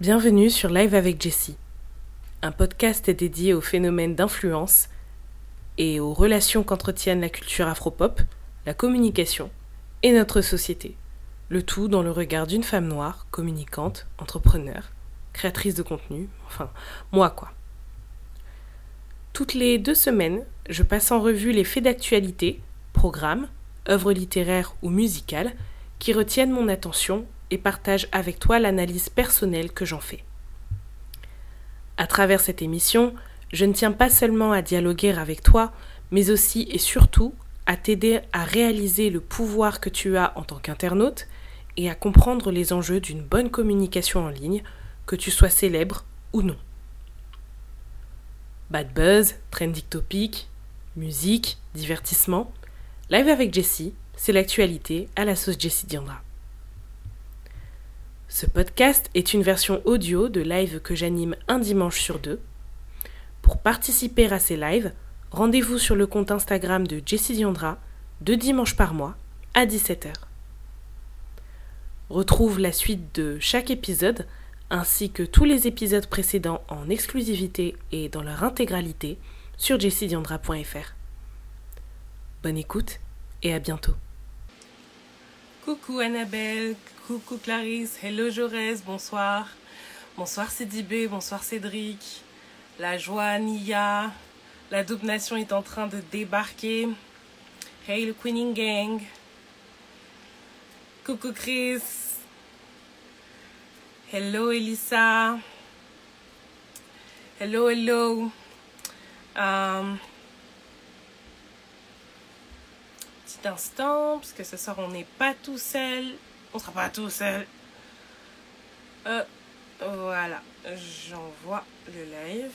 Bienvenue sur Live avec Jessie, un podcast dédié aux phénomènes d'influence et aux relations qu'entretiennent la culture afropop, la communication et notre société. Le tout dans le regard d'une femme noire, communicante, entrepreneur, créatrice de contenu, enfin, moi quoi. Toutes les deux semaines, je passe en revue les faits d'actualité, programmes, œuvres littéraires ou musicales qui retiennent mon attention et partage avec toi l'analyse personnelle que j'en fais. À travers cette émission, je ne tiens pas seulement à dialoguer avec toi, mais aussi et surtout à t'aider à réaliser le pouvoir que tu as en tant qu'internaute et à comprendre les enjeux d'une bonne communication en ligne, que tu sois célèbre ou non. Bad buzz, trending topic, musique, divertissement, live avec Jessie, c'est l'actualité à la sauce Jessie Diandra. Ce podcast est une version audio de live que j'anime un dimanche sur deux. Pour participer à ces lives, rendez-vous sur le compte Instagram de Jessie Diandra deux dimanches par mois à 17h. Retrouve la suite de chaque épisode ainsi que tous les épisodes précédents en exclusivité et dans leur intégralité sur jessidiandra.fr. Bonne écoute et à bientôt. Coucou Annabelle, coucou Clarisse, hello Jaurès, bonsoir. Bonsoir Cédibé, bonsoir Cédric. La joie Nia, la double nation est en train de débarquer. Hey le Queening Gang. Coucou Chris. Hello Elissa. Hello, hello. Um, instant, parce que ce soir on n'est pas tout seul. On sera pas tout seul. Euh, voilà, j'envoie le live.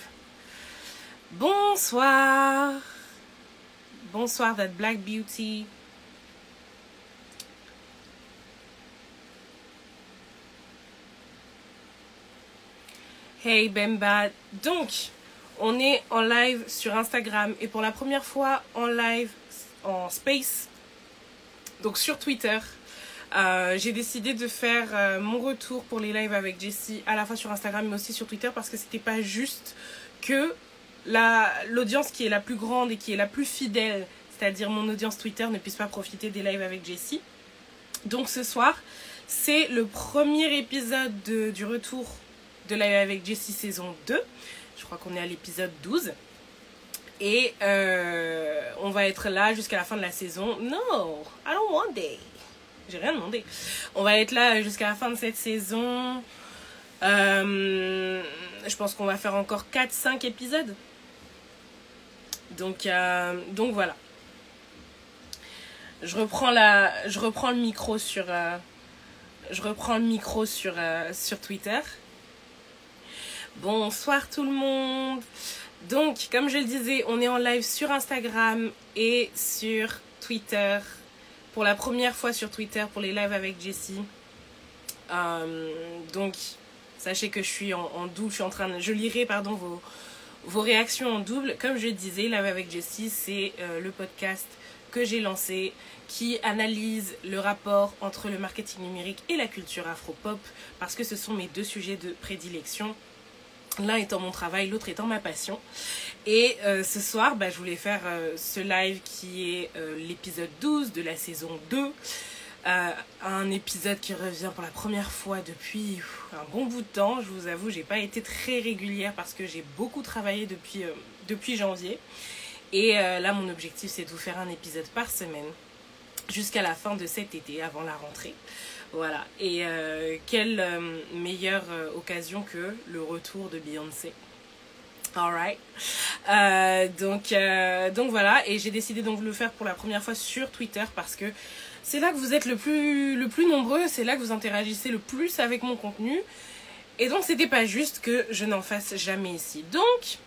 Bonsoir. Bonsoir, that Black Beauty. Hey Bemba. Donc, on est en live sur Instagram et pour la première fois en live en space donc sur Twitter. Euh, j'ai décidé de faire euh, mon retour pour les lives avec Jessie à la fois sur Instagram mais aussi sur Twitter parce que c'était pas juste que l'audience qui est la plus grande et qui est la plus fidèle, c'est-à-dire mon audience Twitter, ne puisse pas profiter des lives avec Jessie. Donc ce soir, c'est le premier épisode du retour de live avec Jessie saison 2. Je crois qu'on est à l'épisode 12. Et euh, on va être là jusqu'à la fin de la saison. No, I don't want it. J'ai rien demandé. On va être là jusqu'à la fin de cette saison. Euh, je pense qu'on va faire encore 4-5 épisodes. Donc, euh, voilà. Je reprends, le micro sur, sur, sur Twitter. Bonsoir tout le monde. Donc, comme je le disais, on est en live sur Instagram et sur Twitter. Pour la première fois sur Twitter pour les lives avec Jessie. Euh, donc, sachez que je suis en, double, je suis en train de... Je lirai, pardon, vos, vos réactions en double. Comme je disais, Live avec Jessie, c'est euh, le podcast que j'ai lancé qui analyse le rapport entre le marketing numérique et la culture afro-pop parce que ce sont mes deux sujets de prédilection L'un étant mon travail, l'autre étant ma passion. Et euh, ce soir, bah, je voulais faire euh, ce live qui est euh, l'épisode 12 de la saison 2. un épisode qui revient pour la première fois depuis un bon bout de temps. Je vous avoue, j'ai pas été très régulière parce que j'ai beaucoup travaillé depuis, depuis janvier. Et là, mon objectif, c'est de vous faire un épisode par semaine jusqu'à la fin de cet été, avant la rentrée. Voilà. Et euh, quelle euh, meilleure euh, occasion que le retour de Beyoncé. Alright. donc, donc voilà. Et j'ai décidé donc de le faire pour la première fois sur Twitter parce que c'est là que vous êtes le plus, le plus nombreux, c'est là que vous interagissez le plus avec mon contenu. Et donc c'était pas juste que je n'en fasse jamais ici. Donc,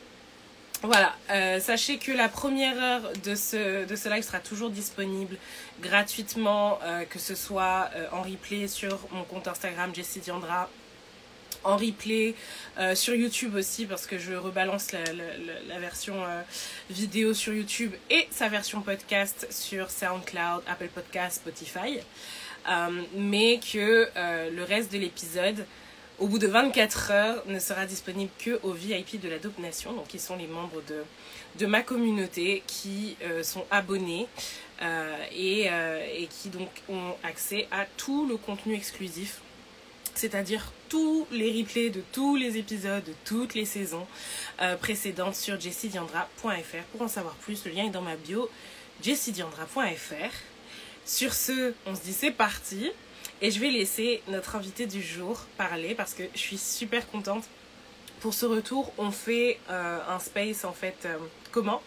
voilà, euh, sachez que la première heure de ce, de ce live sera toujours disponible gratuitement, euh, que ce soit euh, en replay sur mon compte Instagram Jessie Diandra, en replay sur YouTube aussi, parce que je rebalance la, la version vidéo sur YouTube et sa version podcast sur SoundCloud, Apple Podcast, Spotify. mais que le reste de l'épisode au bout de 24 heures, ne sera disponible que aux VIP de la Dope Nation, donc qui sont les membres de, ma communauté qui euh, sont abonnés euh, et, euh, et, qui donc ont accès à tout le contenu exclusif, c'est-à-dire tous les replays de tous les épisodes de toutes les saisons précédentes sur jessidiandra.fr. Pour en savoir plus, le lien est dans ma bio jessidiandra.fr. Sur ce, on se dit c'est parti. Et je vais laisser notre invité du jour parler parce que je suis super contente. Pour ce retour, on fait euh, un space en fait euh, comment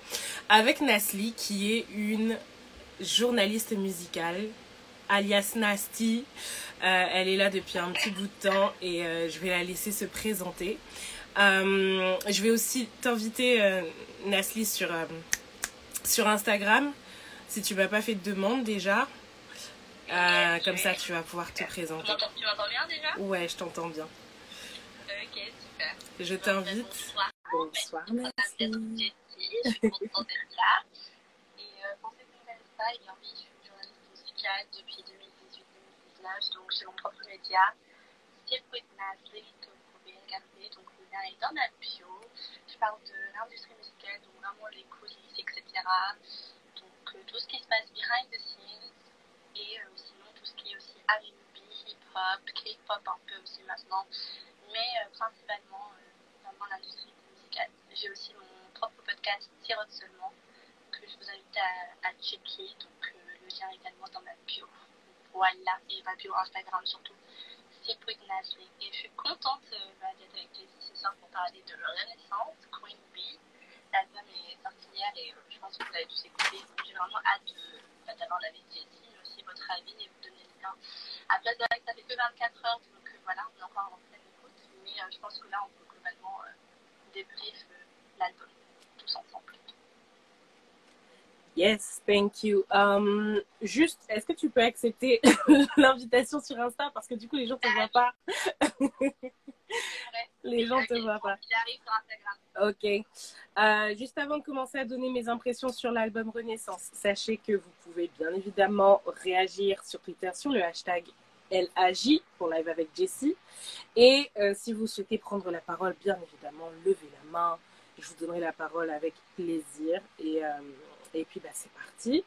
Avec Nasli qui est une journaliste musicale alias Nasty. Euh, elle est là depuis un petit bout de temps et je vais la laisser se présenter. Je vais aussi t'inviter Nasli sur, sur Instagram si tu m'as pas fait de demande déjà. Euh, comme ça, tu vas pouvoir te présenter. Tu m'entends bien déjà Ouais, je t'entends bien. Ok, super. Je t'invite. Bonsoir. Bonsoir, merci. Jessie, je suis contente d'être là. Et euh, pour ceux qui ne connaissent pas, je suis journaliste musicale depuis 2018-2019, donc j'ai mon propre média, Nasli, que vous pouvez regarder. Donc le lien est dans ma bio. Je parle de l'industrie musicale, donc vraiment les coulisses, etc. Donc euh, tout ce qui se passe behind the scenes et euh, sinon tout ce qui est aussi R&B, hip-hop, K-pop un peu aussi maintenant, mais euh, principalement euh, dans l'industrie musicale. J'ai aussi mon propre podcast Sirote seulement que je vous invite à, checker, donc le lien est également dans ma bio. Voilà, et ma bio Instagram surtout. Sip with Nasli. Et je suis contente bah, d'être avec Jessie ce soir pour parler de Renaissance, Queen Bee. L'album est sorti hier et je pense que vous l'avez tous écouté. J'ai vraiment hâte d'avoir la vie de votre avis et vous donner le lien. Après, c'est vrai que ça fait que 24 heures, donc euh, voilà, on est encore en pleine écoute, mais euh, je pense que là, on peut globalement euh, débrief l'album tous ensemble. Yes, thank you. Um, juste, est-ce que tu peux accepter l'invitation sur Insta? Parce que du coup les gens te voient pas. les gens te voient pas. J'arrive sur Instagram. Ok. Euh, juste avant de commencer à donner mes impressions sur l'album Renaissance, sachez que vous pouvez bien évidemment réagir sur Twitter sur le hashtag LAJ pour live avec Jessie. Et euh, si vous souhaitez prendre la parole, bien évidemment, levez la main. Je vous donnerai la parole avec plaisir. Et, euh, et puis, bah, c'est parti.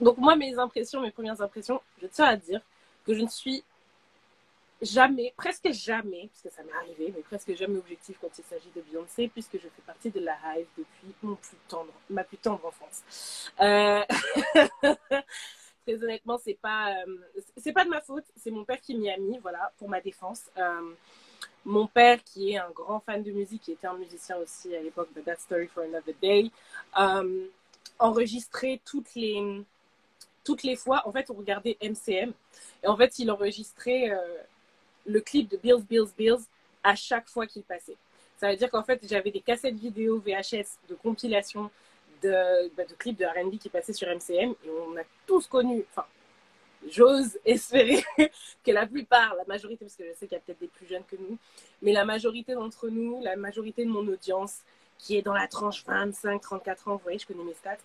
Donc, moi, mes impressions, mes premières impressions, je tiens à dire que je ne suis jamais, presque jamais, puisque ça m'est arrivé, mais presque jamais objectif quand il s'agit de Beyoncé, puisque je fais partie de la Hive depuis mon plus tendre, ma plus tendre enfance. Euh... Très honnêtement, c'est pas, euh, c'est pas de ma faute, c'est mon père qui m'y a mis, voilà, pour ma défense. Euh, mon père, qui est un grand fan de musique, qui était un musicien aussi à l'époque de That Story for Another Day, euh, enregistrait toutes les, toutes les fois, en fait, on regardait MCM, et en fait, il enregistrait le clip de Bills, Bills, Bills à chaque fois qu'il passait. Ça veut dire qu'en fait, j'avais des cassettes vidéo VHS de compilation de, bah, clips de RB qui passaient sur MCM et on a tous connu, enfin, j'ose espérer que la plupart, la majorité, parce que je sais qu'il y a peut-être des plus jeunes que nous, mais la majorité d'entre nous, la majorité de mon audience, qui est dans la tranche 25-34 ans, vous voyez, je connais mes stats,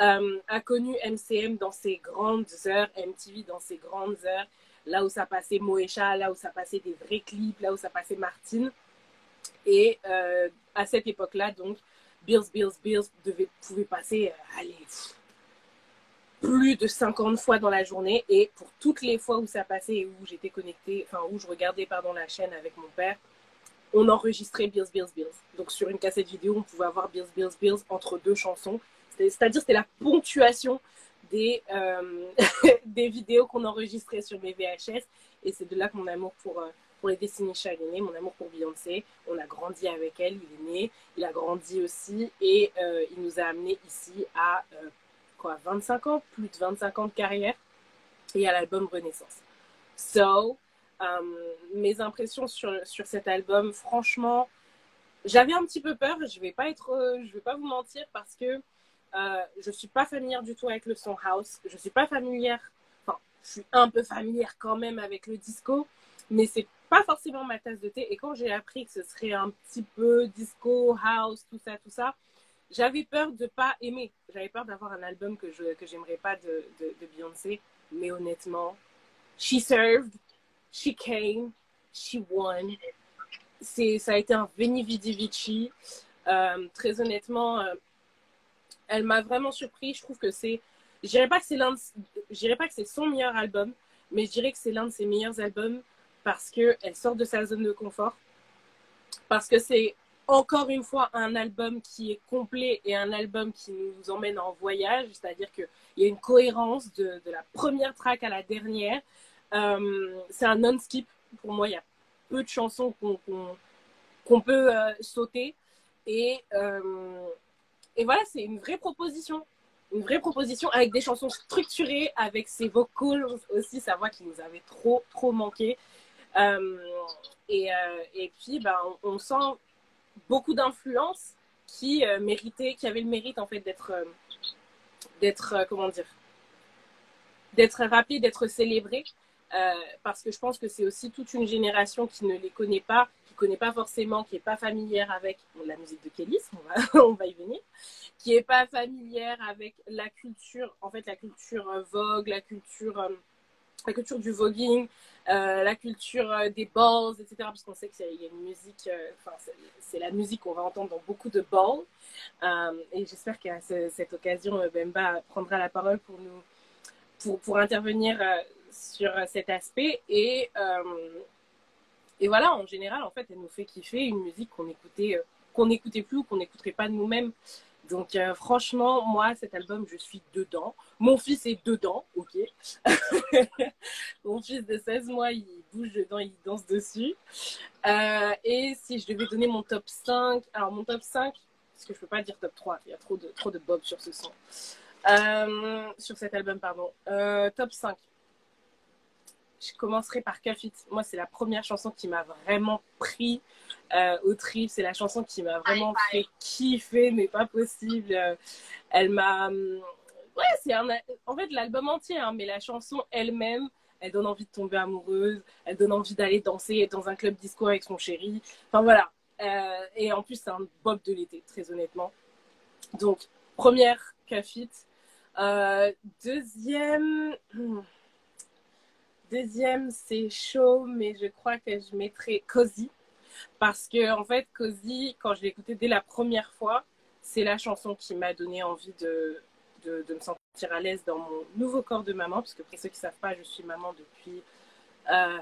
euh, a connu MCM dans ses grandes heures, MTV dans ses grandes heures, là où ça passait Moesha, là où ça passait des vrais clips, là où ça passait Martine. Et euh, à cette époque-là, donc, Bills, Bills, Bills devait, pouvait passer, euh, plus de 50 fois dans la journée. Et pour toutes les fois où ça passait et où j'étais connectée, enfin, où je regardais, pardon, la chaîne avec mon père, on enregistrait Bills, Bills, Bills. Donc, sur une cassette vidéo, on pouvait avoir Bills, Bills, Bills entre deux chansons. C'est-à-dire, c'était la ponctuation des, euh, des vidéos qu'on enregistrait sur mes VHS. Et c'est de là que mon amour pour, euh, pour les est né, mon amour pour Beyoncé. On a grandi avec elle, il est né, il a grandi aussi. Et euh, il nous a amenés ici à quoi, 25 ans, plus de 25 ans de carrière et à l'album Renaissance. So, mes impressions sur, sur cet album, franchement, j'avais un petit peu peur, je vais vais pas vous mentir parce que euh, je suis pas familière du tout avec le son house. Je suis pas familière, enfin, je suis un peu familière quand même avec le disco, mais c'est pas forcément ma tasse de thé. Et quand j'ai appris que ce serait un petit peu disco, house, tout ça, tout ça, j'avais peur de pas aimer. J'avais peur d'avoir un album que je que pas de, de, Beyoncé. Mais honnêtement, she served, she came, She Won. Ça a été un Veni Vidi Vici. Euh, très honnêtement, euh, elle m'a vraiment surpris. Je trouve que c'est, je dirais pas que c'est l'un, je dirais pas que c'est son meilleur album, mais je dirais que c'est l'un de ses meilleurs albums parce que elle sort de sa zone de confort, parce que c'est encore une fois un album qui est complet et un album qui nous emmène en voyage, c'est-à-dire qu'il y a une cohérence de, de, la première track à la dernière. Euh, c'est un non-skip. Pour moi, il y a peu de chansons qu'on qu qu peut euh, sauter. Et, euh, et voilà, c'est une vraie proposition. Une vraie proposition avec des chansons structurées, avec ses vocals aussi, sa voix qui nous avait trop, trop manqué. Euh, et, et, puis, ben, on, sent beaucoup d'influences qui euh, méritaient, qui avaient le mérite en fait d'être, euh, d'être euh, comment dire, d'être rappelées, d'être célébrées, parce que je pense que c'est aussi toute une génération qui ne les connaît pas, connaît pas forcément, qui est pas familière avec la musique de Kelly, on va, on va y venir, qui est pas familière avec la culture, en fait la culture vogue, la culture la culture du voguing, euh, la culture euh, des balls, etc. Parce qu'on sait qu'il y a une musique, euh, c'est la musique qu'on va entendre dans beaucoup de balls. Euh, et j'espère qu'à ce, cette occasion, Bemba prendra la parole pour nous, pour, pour intervenir sur cet aspect. Et, et voilà, en général, en fait, elle nous fait kiffer une musique qu'on écoutait, qu'on n'écoutait plus ou qu'on n'écouterait pas nous-mêmes. Donc euh, franchement, moi, cet album, je suis dedans. Mon fils est dedans, ok. Mon fils de 16 mois, il bouge dedans, il danse dessus. Euh, et si je devais donner mon top 5, alors mon top 5, parce que je peux pas dire top 3, il y a trop de, trop bob sur ce son. Euh, sur cet album, pardon. Euh, top 5. Je commencerai par Cafit. Moi, c'est la première chanson qui m'a vraiment pris euh, au trip. C'est la chanson qui m'a vraiment fait kiffer, mais pas possible. Elle m'a. Ouais, c'est un. En fait, l'album entier, hein, mais la chanson elle-même, elle donne envie de tomber amoureuse. Elle donne envie d'aller danser dans un club disco avec son chéri. Enfin, voilà. Euh, et en plus, c'est un bob de l'été, très honnêtement. Donc, première, Cafit. Euh, deuxième. Deuxième, c'est chaud, mais je crois que je mettrai Cozy. Parce que, en fait, Cozy, quand je l'ai écouté dès la première fois, c'est la chanson qui m'a donné envie de, de, me sentir à l'aise dans mon nouveau corps de maman. Parce que, pour ceux qui ne savent pas, je suis maman depuis. Euh,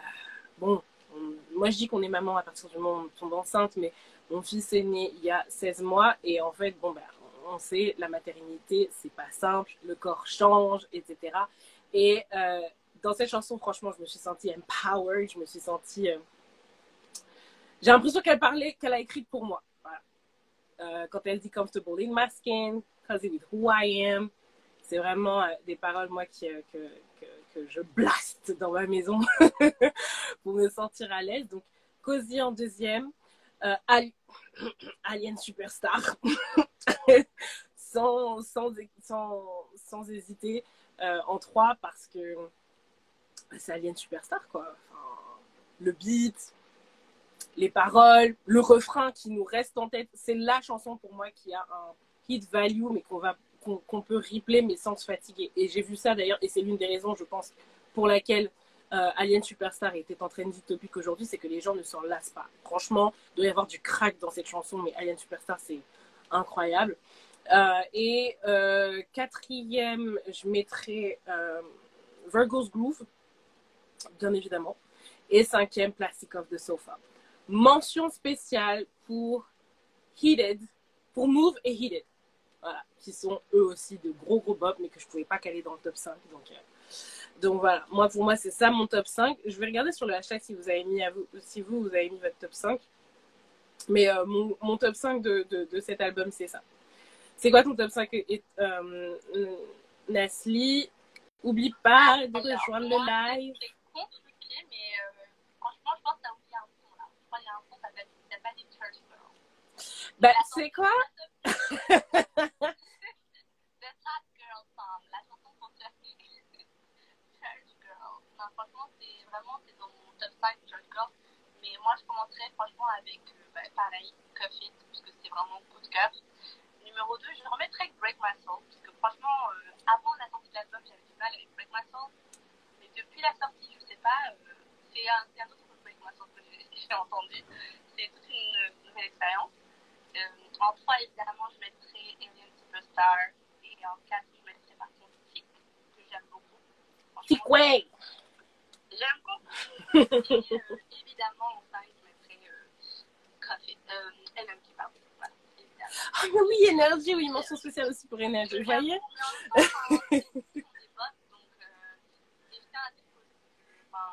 bon, on, moi je dis qu'on est maman à partir du moment où on tombe enceinte, mais mon fils est né il y a 16 mois. Et en fait, bon, bah, on sait, la maternité, c'est pas simple, le corps change, etc. Et. Dans cette chanson, franchement, je me suis sentie empowered, je me suis sentie. Euh... J'ai l'impression qu'elle parlait, qu'elle a écrit pour moi. Euh, quand elle dit comfortable in my skin, cozy with who I am, c'est vraiment euh, des paroles, moi, qui, que, que, je blaste dans ma maison pour me sentir à l'aise. Donc, cozy en deuxième. Ali... Alien Superstar. sans, sans, sans, sans hésiter. en trois, parce que c'est Alien Superstar, quoi. Le beat, les paroles, le refrain qui nous reste en tête, c'est la chanson pour moi qui a un hit value, mais qu'on va qu'on qu peut replay, mais sans se fatiguer. Et j'ai vu ça d'ailleurs, et c'est l'une des raisons, je pense, pour laquelle euh, Alien Superstar était en trending topic aujourd'hui, c'est que les gens ne s'en lassent pas. Franchement, il doit y avoir du crack dans cette chanson, mais Alien Superstar, c'est incroyable. Euh, et euh, quatrième, je mettrai euh, Virgo's Groove bien évidemment. Et cinquième, Plastic of the Sofa. Mention spéciale pour Heated, pour Move et Heated. Voilà, qui sont eux aussi de gros gros bobs, mais que je ne pouvais pas caler dans le top 5. Donc, euh, donc voilà, moi pour moi c'est ça mon top 5. Je vais regarder sur le hashtag si vous avez mis, si vous, vous avez mis votre top 5. Mais euh, mon, mon, top 5 de, de, de cet album, c'est ça. C'est quoi ton top 5 et, euh, Nasli, oublie pas de rejoindre le live compliqué, mais euh, franchement, je pense que t'as oublié un son là. Je crois qu'il y a un son qui s'appelle The Church Girl. Bah, c'est quoi? The Church Girl Song, la chanson pour Church Girl. Non, franchement, c'est vraiment c'est dans mon top 5 Church Girl. Mais moi, je commencerai franchement avec, euh, bah, pareil, Cuff parce que c'est vraiment coup de cœur. Numéro 2, je remettrai Break My Soul, parce que franchement, euh, avant la sortie de l'album, j'avais du mal avec Break My Soul depuis la sortie, je sais pas, euh, c'est un, un, autre informations que j'ai entendues. C'est toute une nouvelle expérience. Euh, en 3, évidemment, je mettrai Alien Superstar. Et en 4, je mettrai par contre Tic, que j'aime beaucoup. Tic Way! J'aime beaucoup. et euh, évidemment, en 5, je mettrai euh, euh, LMT, pardon. Voilà, évidemment. Ah, oui, énergie, oui, mention spéciale aussi pour énergie, vous voyez? Mais en même temps, enfin, c'est des potes, donc euh, et je tiens à dire que, enfin,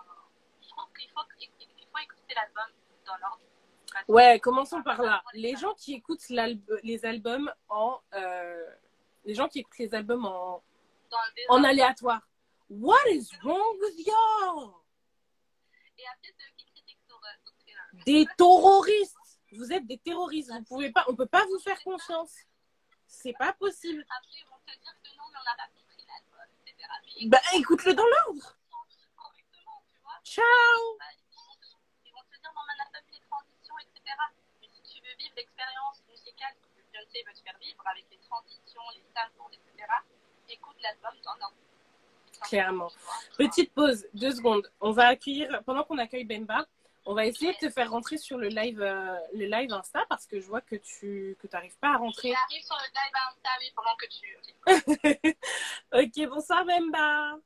je trouve qu'il faut, il faut écouter l'album dans l'ordre. Parce que- Ouais, commençons par là. Les gens qui écoutent les albums en. euh, les gens qui écoutent les albums en, en aléatoire. What is wrong with y'all? Des terroristes! Vous êtes des terroristes. Vous pouvez pas, on peut pas vous faire confiance. C'est pas possible. Après, ils vont te dire que non, mais on n'a pas compris l'album, Bah, écoute-le dans l'ordre. Ciao! Beyoncé veut te faire vivre avec les transitions, les samples, etc., écoute l'album dans l'ordre. Clairement. Petite pause, deux secondes. On va accueillir, pendant qu'on accueille Bemba, on va essayer de te faire rentrer sur le live, euh, le live Insta parce que je vois que tu que t'arrives pas à rentrer. J'arrive sur le live Insta, oui, pendant que tu. ok, bonsoir Bemba.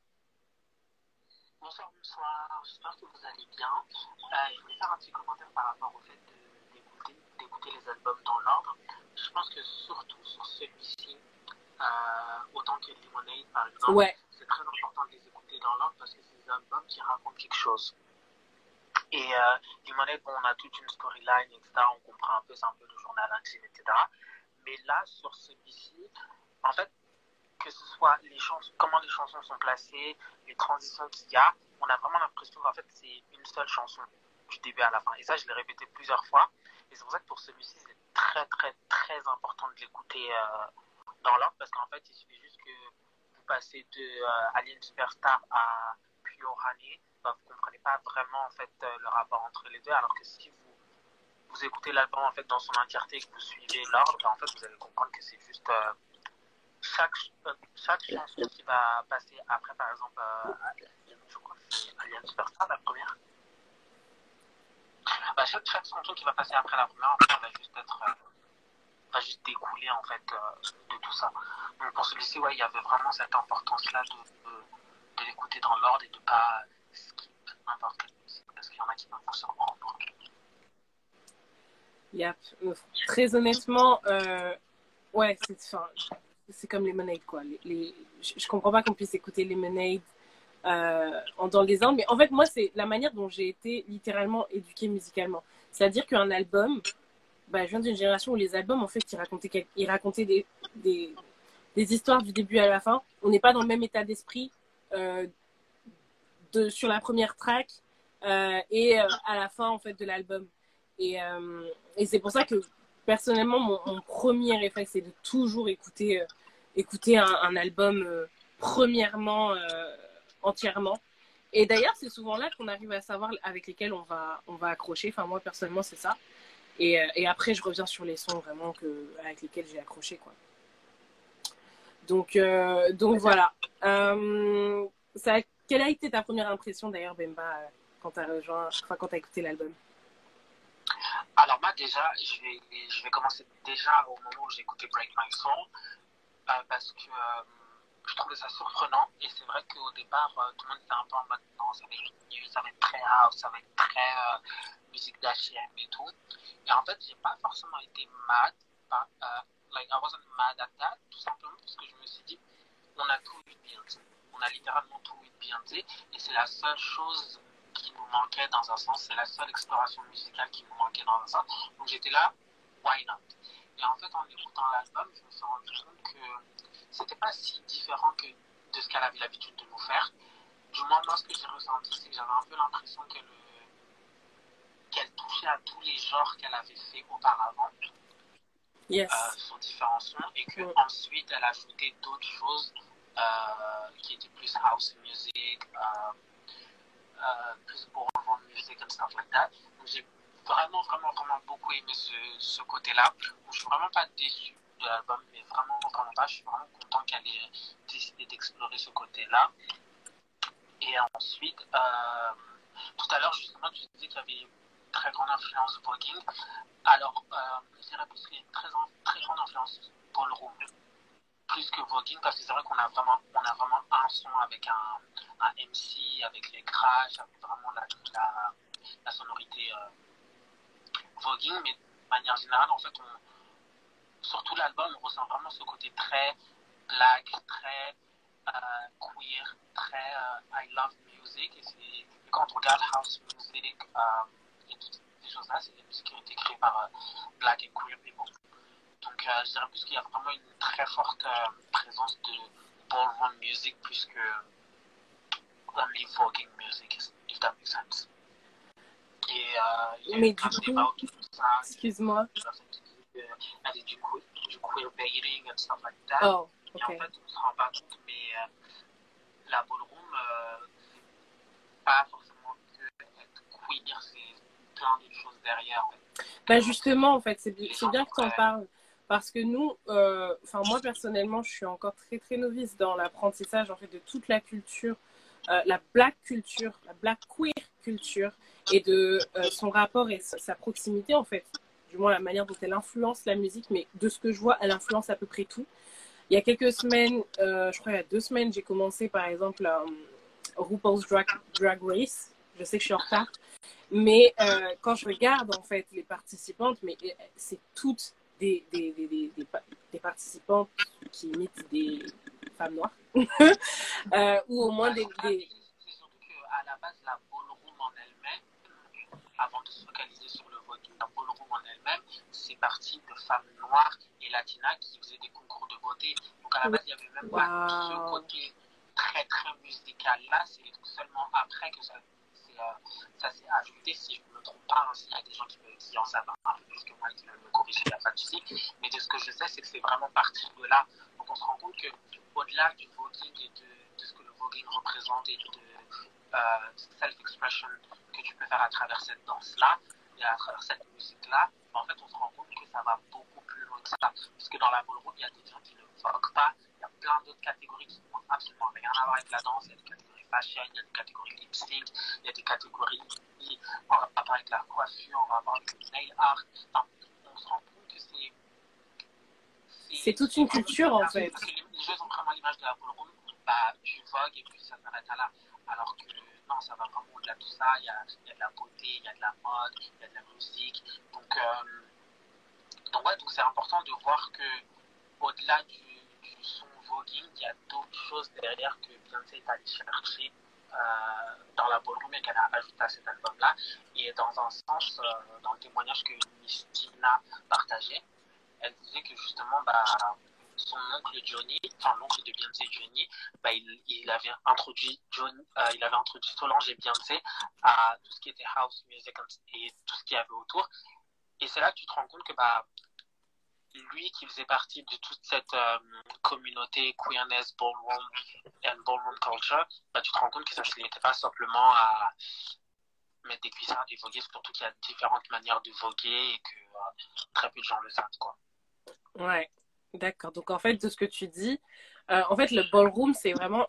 Bonsoir, bonsoir, j'espère que vous allez bien. Euh, je voulais faire un petit commentaire par rapport au fait d'écouter les albums dans l'ordre. Je pense que surtout sur celui-ci, euh, autant que Lemonade par exemple, Ouais, c'est très important de les écouter dans l'ordre parce que c'est des albums qui racontent quelque chose. Et euh, Lemonade, bon, on a toute une storyline, etc. On comprend un peu, c'est un peu le journal intime, etc. Mais là, sur celui-ci, en fait, que ce soit les chansons, comment les chansons sont placées, les transitions qu'il y a, on a vraiment l'impression qu'en fait, c'est une seule chanson du début à la fin. Et ça, je l'ai répété plusieurs fois. Et c'est pour ça que pour celui-ci, c'est très, très, très important de l'écouter euh, dans l'ordre parce qu'en fait, il suffit juste que vous passez de euh, Alien Superstar à Pure bah, vous comprenez pas vraiment en fait euh, le rapport entre les deux, alors que si vous vous écoutez l'album en fait dans son entièreté et que vous suivez l'ordre, bah, en fait vous allez comprendre que c'est juste chaque chaque chanson qui va passer après par exemple Alien Superstar la première. Bah, chaque, chaque chanson qui va passer après la première, va juste être euh, va juste découler en fait euh, de tout ça. Donc pour celui-ci, ouais, il y avait vraiment cette importance-là de, de, l'écouter dans l'ordre et de pas skip n'importe quelle musique parce qu'il y en a qui peuvent vous surprendre. yep. Très honnêtement, euh, ouais, c'est c'est comme Lemonade quoi. Les, les- je, je comprends pas qu'on puisse écouter Lemonade euh, en dans le désordre, mais en fait moi c'est la manière dont j'ai été littéralement éduquée musicalement. C'est-à-dire qu'un album, bah, je viens d'une génération où les albums en fait ils racontaient ils racontaient des, des des histoires du début à la fin. On n'est pas dans le même état d'esprit euh, de sur la première track euh, et euh, à la fin en fait de l'album. Et, euh, et c'est pour ça que personnellement mon, mon premier réflexe c'est de toujours écouter euh, écouter un, un album euh, premièrement euh, entièrement. Et d'ailleurs c'est souvent là qu'on arrive à savoir avec lesquels on va on va accrocher. Enfin moi personnellement c'est ça. Et, euh, et après je reviens sur les sons vraiment que avec lesquels j'ai accroché quoi. Donc euh, donc voilà. Euh, ça, quelle a été ta première impression d'ailleurs Bemba quand rejoint, enfin quand t'as écouté l'album? Alors moi déjà, je vais, je vais commencer déjà au moment où j'ai écouté Break My Soul euh, parce que je trouvais ça surprenant et c'est vrai qu'au départ euh, tout le monde était un peu en mode non ça va être mieux, ça va être très house, ça va être très euh, musique d'H&M et tout. Et en fait j'ai pas forcément été mad, pas, euh, like I wasn't mad at that, tout simplement parce que je me suis dit on a tout eu de on a littéralement tout eu de et c'est la seule chose qui nous manquait dans un sens, c'est la seule exploration musicale qui nous manquait dans un sens. Donc j'étais là, why not? Et en fait, en écoutant l'album, je me suis rendu compte que c'était pas si différent que de ce qu'elle avait l'habitude de nous faire. Du moins, moi, ce que j'ai ressenti, c'est que j'avais un peu l'impression qu'elle euh, qu'elle touchait à tous les genres qu'elle avait fait auparavant Yes. euh, sur différents sons et que Mm. ensuite elle ajoutait d'autres choses euh, qui étaient plus house music, euh, euh, plus ballroom music and stuff like that. Donc j'ai vraiment, vraiment, vraiment beaucoup aimé ce, ce côté-là. Donc, je suis vraiment pas déçu de l'album, mais vraiment, vraiment pas. Je suis vraiment content qu'elle ait décidé d'explorer ce côté-là. Et ensuite, euh, tout à l'heure, justement, tu disais qu'il y avait une très grande influence voguing. Alors, euh, je dirais plus qu'il y a une très, grande influence ballroom, plus que voguing, parce que c'est vrai qu'on a vraiment, on a vraiment un son avec un, un MC, avec les crashs, avec vraiment la, la, sonorité euh, voguing, mais de manière générale, en fait, on, sur tout l'album, on ressent vraiment ce côté très black, très euh, queer, très euh, I love music. Et, et, quand on regarde house music euh, et toutes ces choses-là, c'est des musiques qui ont été créées par black and queer people. Donc je dirais plus qu'il y a vraiment une très forte présence de ballroom music plus que only voguing music, if that makes sense. Et il y a Mais du coup. Excuse-moi. Il y a des personnes qui disent qu'il y a du, du queerbaiting and stuff like that. Oh, Et en fait, on se rend pas compte, mais euh, la ballroom, euh, pas forcément que être queer, c'est plein d'autres choses derrière. en fait. Bah justement, en fait, c'est bien que tu en parles. Parce que nous, euh, enfin moi personnellement, je suis encore très très novice dans l'apprentissage en fait de toute la culture, euh, la black culture, la black queer culture et de euh, son rapport et sa, sa proximité en fait. Du moins la manière dont elle influence la musique, mais de ce que je vois, elle influence à peu près tout. Il y a quelques semaines, euh, je crois il y a deux semaines, j'ai commencé par exemple euh, RuPaul's Drag, Drag Race. Je sais que je suis en retard. Mais euh, quand je regarde en fait les participantes, mais c'est toutes des, des, des, des, des, pa- des participantes qui imitent des femmes noires. Ou au moins des, ballroom en elle-même, avant de se focaliser sur le voting, la ballroom en elle-même, c'est parti de femmes noires et latinas qui faisaient des concours de beauté. Donc à la base, il n'y avait même pas ce côté très très musical là. C'est seulement après que ça, euh, ça s'est ajouté, si je ne me trompe pas. hein, S'il y a des gens qui, me, qui en savent un peu plus que moi et qui veulent me corriger, il n'y a pas de souci. Mais de ce que je sais, c'est que c'est vraiment parti de là. Donc on se rend compte que au-delà du voguing et de, de ce que le voguing représente et de euh, self-expression que tu peux faire à travers cette danse-là et à travers cette musique-là, en fait, on se rend compte que ça va beaucoup plus loin que ça. Parce que dans la ballroom, il y a des gens qui ne voguent pas, il y a plein d'autres catégories qui n'ont absolument rien à voir avec la danse. Il y a des catégories fashion, il y a des catégories lip sync, il y a des catégories en rapport avec la coiffure, en rapport avec le nail art. Enfin, on se rend compte que c'est. C'est toute une culture, en fait. Parce que les, les jeux ont vraiment l'image de la ballroom, bah, tu vogues et puis ça s'arrête à là. Alors que ça va vraiment au-delà de tout ça. Il y a, de la beauté, il y a de la mode, il y a de la musique. Donc, euh, donc ouais, donc c'est important de voir que au-delà du, son voguing, il y a d'autres choses derrière que Beyoncé est allée chercher euh, dans la ballroom et qu'elle a ajouté à cet album-là. Et dans un sens, euh, dans le témoignage que Miss Tina partageait, elle disait que justement, bah, son oncle Johnny, enfin l'oncle de Beyoncé Johnny, bah, il, avait introduit John, euh, il avait introduit Solange et Beyoncé à tout ce qui était house music et tout ce qu'il y avait autour. Et c'est là que tu te rends compte que bah, lui qui faisait partie de toute cette euh, communauté queerness, ballroom and ballroom culture, bah, tu te rends compte que ça ne n'était pas simplement à mettre des cuissards et voguer, surtout qu'il y a différentes manières de voguer et que euh, très peu de gens le savent. Quoi. Ouais, d'accord. Donc en fait, de ce que tu dis, euh, en fait, le ballroom, c'est vraiment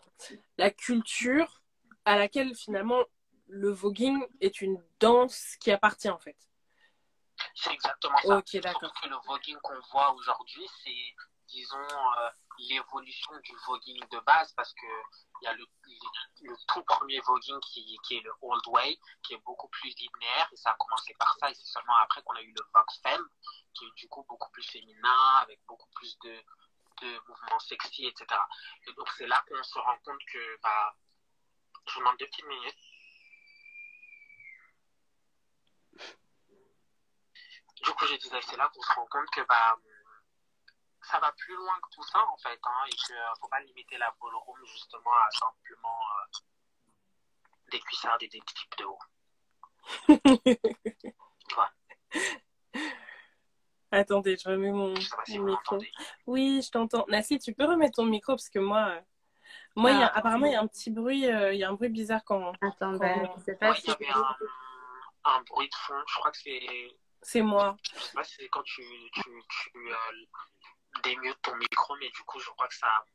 la culture à laquelle finalement le voguing est une danse qui appartient en fait. C'est exactement ça. Ok, d'accord. Que le voguing qu'on voit aujourd'hui, c'est, disons, euh, l'évolution du voguing de base parce que il y a le, tout premier voguing qui, qui est le old way, qui est beaucoup plus linéaire et ça a commencé par ça et c'est seulement après qu'on a eu le vogue femme qui est du coup beaucoup plus féminin avec beaucoup plus de, de mouvements sexy, etc. Et donc c'est là qu'on se rend compte que, bah, je vous demande deux petites minutes. Du coup, je disais, c'est là qu'on se rend compte que bah, ça va plus loin que tout ça, en fait, hein, et qu'il ne faut pas limiter la ballroom justement à simplement euh, des cuissards et des types de haut. ouais. Attendez, je remets mon, Je sais si micro. Oui, je t'entends. Nassi, tu peux remettre ton micro parce que moi, euh, moi, il y a, Ah, apparemment, il y a un petit bruit, euh, il y a un bruit bizarre quand Attends, Quand- ben, je sais pas Ouais, il si y avait un, un bruit de fond, je crois que c'est c'est moi. pas si c'est quand tu, tu, tu euh, démutes ton micro, mais du coup, je crois que ça,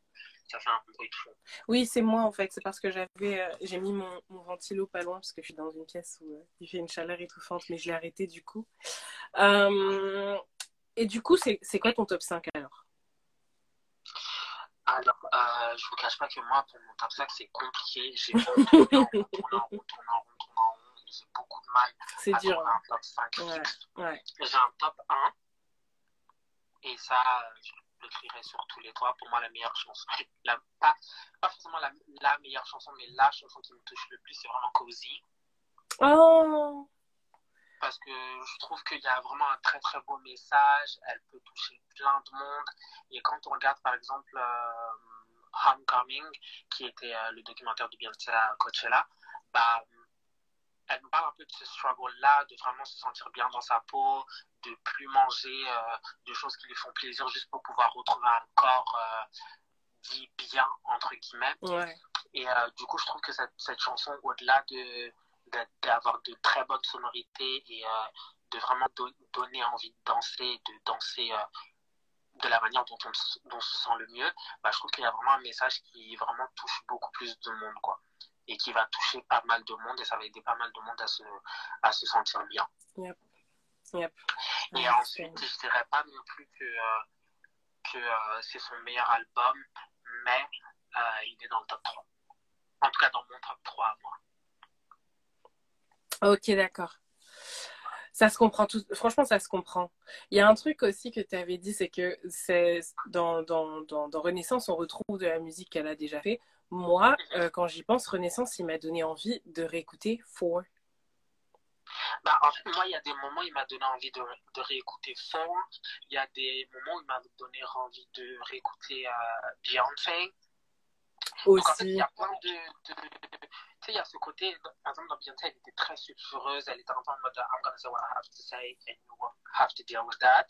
ça fait un bruit de fond. Oui, c'est moi en fait. C'est parce que j'avais, euh, j'ai mis mon, mon, ventilo pas loin parce que je suis dans une pièce où euh, il fait une chaleur étouffante, mais je l'ai arrêté du coup. Euh, et du coup, c'est, c'est quoi ton top 5 alors? Alors, je vous cache pas que moi, pour mon top 5, c'est compliqué. J'ai tourné en rond, tourné en rond, tourné en rond, tourné en rond. J'ai beaucoup de mal C'est à dur. trouver hein. un top 5 Ouais, ouais. J'ai un top 1. Et ça, je le crierai sur tous les toits. Pour moi, la meilleure chanson. La, pas, pas forcément la, la meilleure chanson, mais la chanson qui me touche le plus, c'est vraiment Cozy. Oh, Parce que je trouve qu'il y a vraiment un très très beau message. Elle peut toucher plein de monde. Et quand on regarde par exemple euh, Homecoming, qui était euh, le documentaire de Beyoncé à Coachella, bah, elle nous parle un peu de ce struggle-là, de vraiment se sentir bien dans sa peau, de plus manger euh, de choses qui lui font plaisir juste pour pouvoir retrouver un corps euh, dit bien, entre guillemets. ouais. Et euh, du coup, je trouve que cette, cette chanson, au-delà de, de- d'avoir de très bonnes sonorités et de vraiment do- donner envie de danser, de danser de la manière dont on, dont on se sent le mieux, bah, je trouve qu'il y a vraiment un message qui vraiment touche beaucoup plus de monde, quoi. Et qui va toucher pas mal de monde et ça va aider pas mal de monde à se, à se sentir bien. Yep. Et ensuite, je dirais pas non plus que, euh, que euh, c'est son meilleur album, mais euh, il est dans le top 3. En tout cas, dans mon top 3 à moi. Ok, d'accord. Ça se comprend tout. Franchement, ça se comprend. Il y a un truc aussi que tu avais dit, c'est que c'est dans, dans, dans, dans Renaissance, on retrouve de la musique qu'elle a déjà fait. Moi, euh, quand j'y pense, Renaissance, il m'a donné envie de réécouter Four. Bah, en fait, moi, il y a des moments où il m'a donné envie de, de réécouter Four. Il y a des moments où il m'a donné envie de réécouter euh, Beyoncé. Donc, en fait, il Aussi. y a plein de. de- Tu sais, il y a ce côté, par exemple, dans Beyoncé, elle était très sulfureuse. Elle était en mode I'm gonna say what I have to say and you will have to deal with that.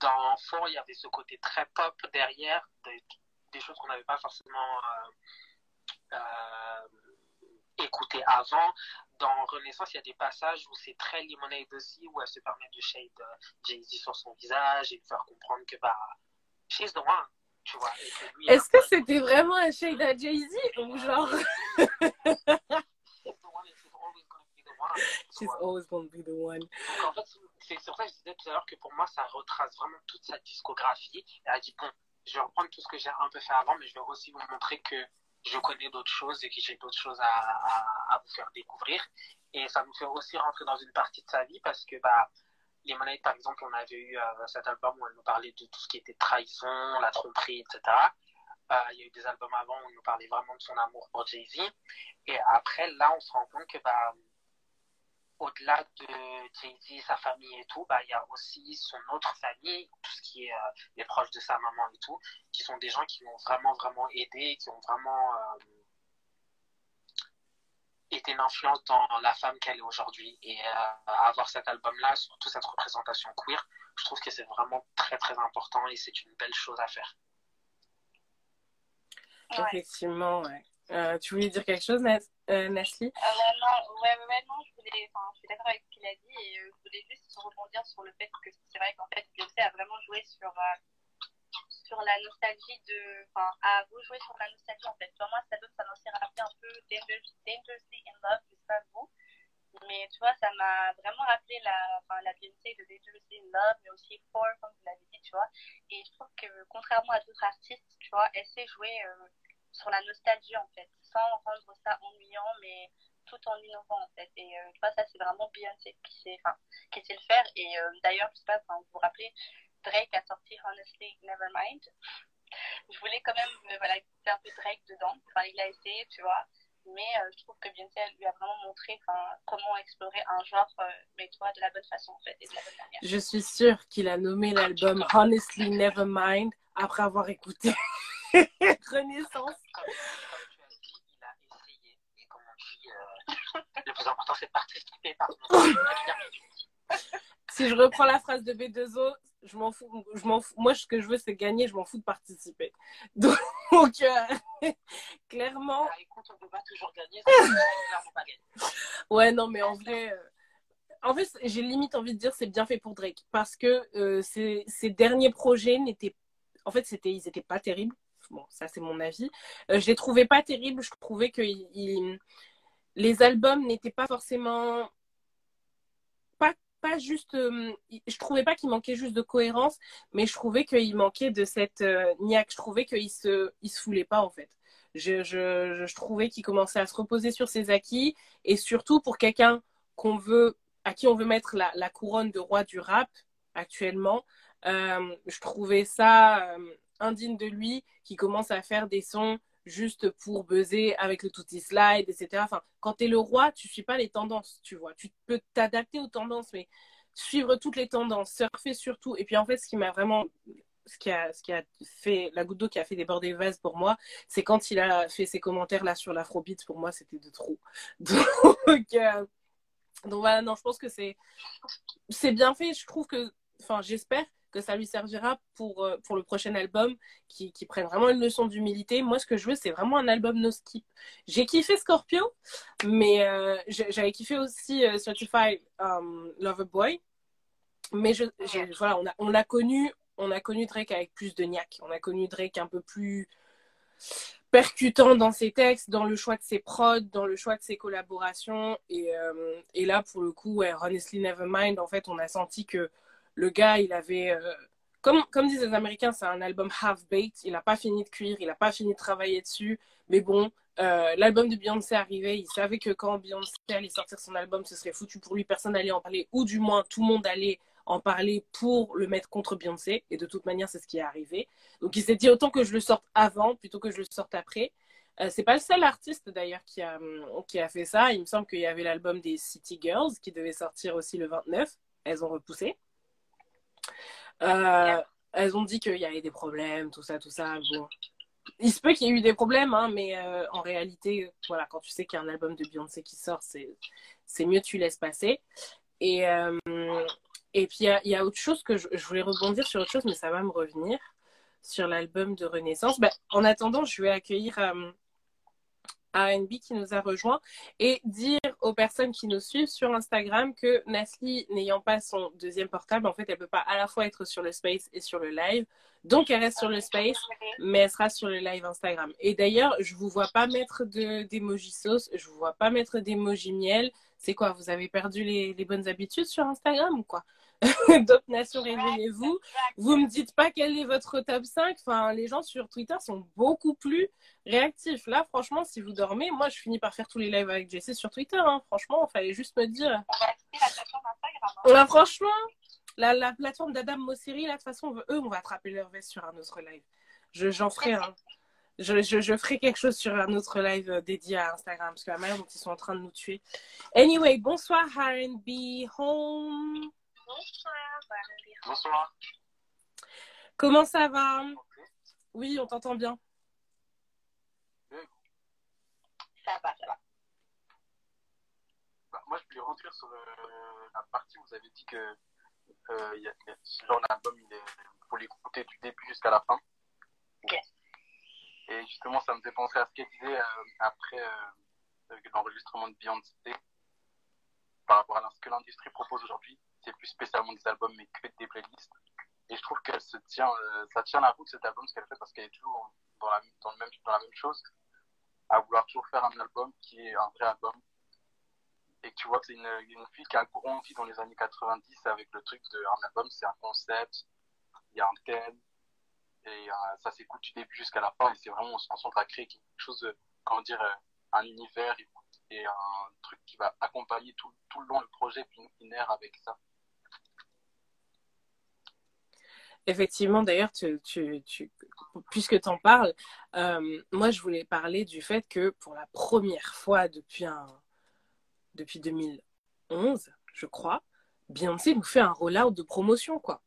Dans Four, il y avait ce côté très pop derrière, des, des choses qu'on n'avait pas forcément euh, euh, écoutées avant. Dans Renaissance, il y a des passages où c'est très Lemonade aussi, où elle se permet de shade euh, Jay-Z sur son visage et de faire comprendre que bah, she's the one. Tu vois, Est-ce que c'était vraiment un shade à Jay-Z ou genre She's the one and she's always gonna be the one. Donc, en fait, c'est sur ça que je disais tout à l'heure que pour moi, ça retrace vraiment toute sa discographie. Elle a dit, bon, je vais reprendre tout ce que j'ai un peu fait avant, mais je vais aussi vous montrer que je connais d'autres choses et que j'ai d'autres choses à, vous faire découvrir. Et ça nous fait aussi rentrer dans une partie de sa vie parce que, bah, les Lemonade, par exemple, on avait eu euh, cet album où elle nous parlait de tout ce qui était trahison, la tromperie, etc. Euh, il y a eu des albums avant où il nous parlait vraiment de son amour pour Jay-Z. Et après, là, on se rend compte que, bah, au-delà de Jay-Z, sa famille et tout, bah, il y a aussi son autre famille, tout ce qui est euh, les proches de sa maman et tout, qui sont des gens qui l'ont vraiment, vraiment aidé, qui ont vraiment euh, été une influence dans la femme qu'elle est aujourd'hui. Et euh, avoir cet album-là, surtout cette représentation queer, je trouve que c'est vraiment très, très important et c'est une belle chose à faire. Effectivement, ouais. Euh, tu voulais dire quelque chose, Nas euh, Euh, ouais, non, ouais, ouais, non, je voulais, je suis d'accord avec ce qu'il a dit et euh, je voulais juste rebondir sur le fait que c'est vrai qu'en fait, Beyoncé a vraiment joué sur, euh, sur la nostalgie de, enfin, a rejoué sur la nostalgie en fait. Pour moi, cet album, ça m'a aussi rappelé un peu Dangerous- Dangerously in Love, je sais pas vous, mais tu vois, ça m'a vraiment rappelé la, enfin, la Beyoncé de Dangerously in Love, mais aussi Four, comme vous l'avez dit, tu vois. Et je trouve que contrairement à d'autres artistes, tu vois, elle sait jouer sur la nostalgie en fait, sans rendre ça ennuyant, mais tout en innovant en fait. Et euh, ça c'est vraiment Beyoncé qui sait, enfin, qui sait le faire. Et euh, d'ailleurs, je sais pas, vous vous rappelez, Drake a sorti Honestly Nevermind. Je voulais quand même, euh, voilà, écouter un peu Drake dedans. Enfin, il a essayé, tu vois. Mais euh, je trouve que Beyoncé lui a vraiment montré comment explorer un genre, mais tu vois, de la bonne façon en fait, et de la bonne manière. Je suis sûre qu'il a nommé l'album Honestly Nevermind après avoir écouté Renaissance. Le plus important, c'est de participer. Pardon. Si je reprends la phrase de B2O, je m'en fous, je m'en fous. Moi, ce que je veux, c'est gagner. Je m'en fous de participer. Donc, euh, clairement, Ah, écoute, on ne peut pas toujours gagner, clairement pas gagner. ouais, non, mais en vrai, euh, en fait, j'ai limite envie de dire c'est bien fait pour Drake parce que euh, ses, ses, derniers projets n'étaient, en fait, c'était, ils étaient pas terribles. Bon, ça c'est mon avis. Euh, je les trouvais pas terribles. Je trouvais que les albums n'étaient pas forcément pas pas juste. Euh, je trouvais pas qu'il manquait juste de cohérence, mais je trouvais qu'il manquait de cette euh, niaque. Je trouvais qu'il se il se foulait pas en fait. Je, je, trouvais qu'il commençait à se reposer sur ses acquis et surtout pour quelqu'un qu'on veut à qui on veut mettre la, la couronne de roi du rap actuellement. Euh, je trouvais ça euh, indigne de lui qui commence à faire des sons juste pour buzzer avec le tutti slide, etc. Enfin, quand tu es le roi, tu suis pas les tendances, tu vois. Tu peux t'adapter aux tendances, mais suivre toutes les tendances, surfer surtout. Et puis en fait, ce qui m'a vraiment ce qui a, ce qui a fait la goutte d'eau qui a fait déborder le vase pour moi, c'est quand il a fait ses commentaires là sur l'afrobeat. Pour moi, c'était de trop. Donc, euh, donc voilà, non, je pense que c'est c'est bien fait. Je trouve que, enfin, j'espère que ça lui servira pour, euh, pour le prochain album, qui, qui prenne vraiment une leçon d'humilité. Moi, ce que je veux, c'est vraiment un album no skip. J'ai kiffé Scorpio, mais euh, j'avais kiffé aussi euh, Certified um, Lover Boy. Mais je, voilà, on a, on, a connu, on a connu Drake avec plus de niaque. On a connu Drake un peu plus percutant dans ses textes, dans le choix de ses prods, dans le choix de ses collaborations. Et, euh, et là, pour le coup, ouais, Honestly Nevermind, en fait, on a senti que le gars, il avait. Euh, comme, disent les Américains, c'est un album half-baked. Il n'a pas fini de cuire, il n'a pas fini de travailler dessus. Mais bon, euh, l'album de Beyoncé arrivait. Il savait que quand Beyoncé allait sortir son album, ce serait foutu pour lui. Personne n'allait en parler. Ou du moins, tout le monde allait en parler pour le mettre contre Beyoncé. Et de toute manière, c'est ce qui est arrivé. Donc il s'est dit autant que je le sorte avant plutôt que je le sorte après. Euh, c'est pas le seul artiste d'ailleurs qui a, qui a fait ça. Il me semble qu'il y avait l'album des City Girls qui devait sortir aussi le 29. Elles ont repoussé. Euh, elles ont dit qu'il y avait des problèmes, tout ça, tout ça. Il se peut qu'il y ait eu des problèmes, hein, mais euh, en réalité, voilà, quand tu sais qu'il y a un album de Beyoncé qui sort, c'est mieux tu laisses passer. Et, euh, puis, il y, a autre chose que je, je, voulais rebondir sur autre chose, mais ça va me revenir sur l'album de Renaissance. Ben, en attendant, je vais accueillir qui nous a rejoint et dire aux personnes qui nous suivent sur Instagram que Nasli, n'ayant pas son deuxième portable, en fait, elle peut pas à la fois être sur le space et sur le live. Donc, elle reste sur le space, mais elle sera sur le live Instagram. Et d'ailleurs, je vous vois pas mettre d'emoji sauce, je vous vois pas mettre d'emoji miel. C'est quoi Vous avez perdu les bonnes habitudes sur Instagram ou quoi? D'autres nations, réveillez-vous. Vous me dites pas quel est votre top 5. Enfin, les gens sur Twitter sont beaucoup plus réactifs. Là, franchement, si vous dormez, moi, je finis par faire tous les lives avec Jessie sur Twitter. Hein. Franchement, il fallait juste me dire. On va la plateforme Instagram. Hein. franchement, la, la plateforme d'Adam Mosseri, là, de toute façon, eux, on va attraper leur veste sur un autre live. J'en ferai un. Je, je, je, ferai quelque chose sur un autre live euh, dédié à Instagram parce que la manière dont ils sont en train de nous tuer. Anyway, bonsoir R&B Home. Bonsoir. Bonsoir. Comment ça va? Oui, on t'entend bien. Ça va, ça va. Bah, moi, je voulais rentrer sur euh, la partie où vous avez dit que euh, y a, y a, genre l'album, il faut l'écouter du début jusqu'à la fin. Yes. Et justement, ça me fait penser à ce qu'elle disait euh, après euh, l'enregistrement de Beyoncé par rapport à ce que l'industrie propose aujourd'hui. C'est plus spécialement des albums, mais que des playlists. Et je trouve qu'elle se tient, euh, ça tient la route cet album, ce qu'elle fait, parce qu'elle est toujours dans la, le même, dans la même chose, à vouloir toujours faire un album qui est un vrai album. Et tu vois que c'est une, une fille qui a grandi dans les années 90 avec le truc de un album, c'est un concept, il y a un thème, et euh, ça s'écoute du début jusqu'à la fin, et c'est vraiment, on se concentre à créer quelque chose, de, comment dire, euh, un univers et, un truc qui va accompagner tout, tout le long le projet, puis ère avec ça. Effectivement, d'ailleurs, tu, tu, tu, puisque tu en parles, euh, moi je voulais parler du fait que pour la première fois depuis, un, depuis 2011, je crois, Beyoncé nous fait un rollout de promotion, quoi.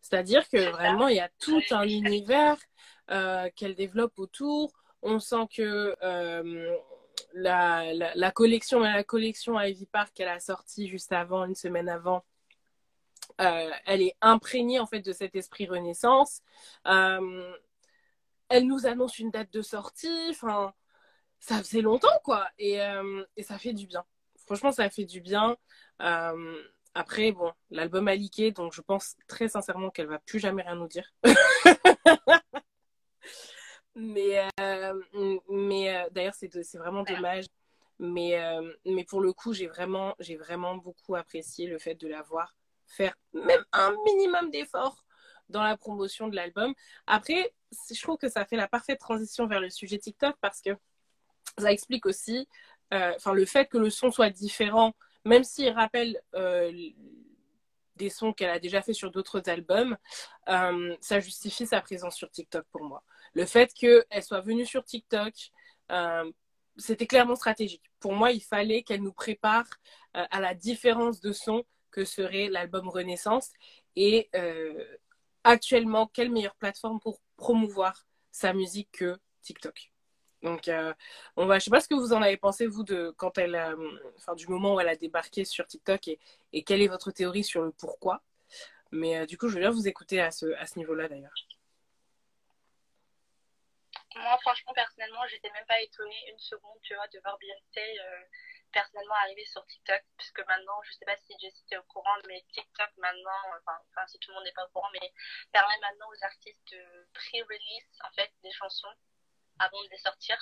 C'est-à-dire que vraiment, il y a tout un univers euh, qu'elle développe autour. On sent que euh, la, la, la, collection, la collection à Ivy Park qu'elle a sortie juste avant, une semaine avant, euh, elle est imprégnée en fait de cet esprit Renaissance. Euh, elle nous annonce une date de sortie. Enfin, ça faisait longtemps quoi, et, euh, ça fait du bien. Franchement, ça fait du bien. après, bon, l'album a leaké, donc je pense très sincèrement qu'elle va plus jamais rien nous dire. mais mais d'ailleurs, c'est vraiment dommage. Mais, mais pour le coup, j'ai vraiment, vraiment beaucoup apprécié le fait de la voir faire même un minimum d'effort dans la promotion de l'album. Après, je trouve que ça fait la parfaite transition vers le sujet TikTok parce que ça explique aussi enfin le fait que le son soit différent même s'il rappelle euh, des sons qu'elle a déjà fait sur d'autres albums, euh, ça justifie sa présence sur TikTok pour moi. Le fait qu'elle soit venue sur TikTok, euh, c'était clairement stratégique. Pour moi, il fallait qu'elle nous prépare à la différence de son que serait l'album Renaissance. Et actuellement, quelle meilleure plateforme pour promouvoir sa musique que TikTok donc, euh, on va, je sais pas ce que vous en avez pensé, vous, de, quand elle, enfin, du moment où elle a débarqué sur TikTok et, quelle est votre théorie sur le pourquoi. Mais euh, du coup, je veux bien vous écouter à ce, niveau-là, d'ailleurs. Moi, franchement, personnellement, j'étais même pas étonnée une seconde, tu vois, de voir Beyoncé euh, personnellement arriver sur TikTok, puisque maintenant, je sais pas si Jessie était au courant, mais TikTok maintenant, enfin, enfin si tout le monde n'est pas au courant, mais permet maintenant aux artistes de pré-release, en fait, des chansons avant de les sortir.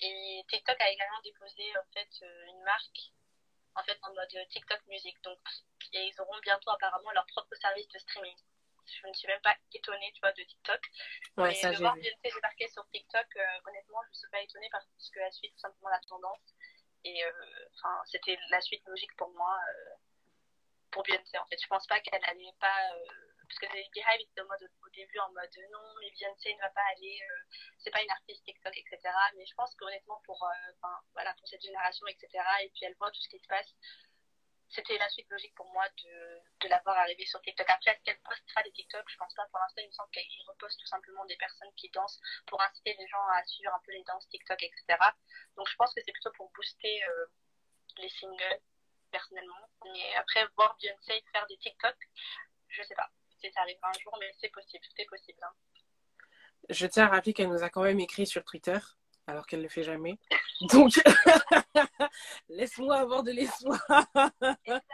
Et TikTok a également déposé en fait euh, une marque en fait en mode TikTok Music. Donc et ils auront bientôt apparemment leur propre service de streaming. Je ne suis même pas étonnée, tu vois, de TikTok. Ouais, mais ça, de voir Beyoncé débarquer sur TikTok, euh, honnêtement, je ne suis pas étonnée parce qu'elle suit tout simplement la tendance. Et euh, enfin, c'était la suite logique pour moi, pour Beyoncé en fait. Je pense pas qu'elle n'allait pas parce que les Beehive étaient en mode, au début en mode non, mais Beyoncé ne va pas aller, euh, c'est pas une artiste TikTok, etc. Mais je pense qu'honnêtement, pour, euh, voilà, pour cette génération, etc., et puis elle voit tout ce qui se passe, c'était la suite logique pour moi de, de l'avoir arrivé sur TikTok. Après, est-ce qu'elle postera des TikTok Je pense pas. Pour l'instant, il me semble qu'elle reposte tout simplement des personnes qui dansent pour inciter les gens à suivre un peu les danses TikTok, etc. Donc, je pense que c'est plutôt pour booster euh, les singles, personnellement. Mais après, voir Beyoncé faire des TikTok, je sais pas ça arrivera un jour, mais c'est possible, tout est possible. Hein. Je tiens à rappeler qu'elle nous a quand même écrit sur Twitter, alors qu'elle ne le fait jamais. Donc, laisse-moi avoir de l'espoir.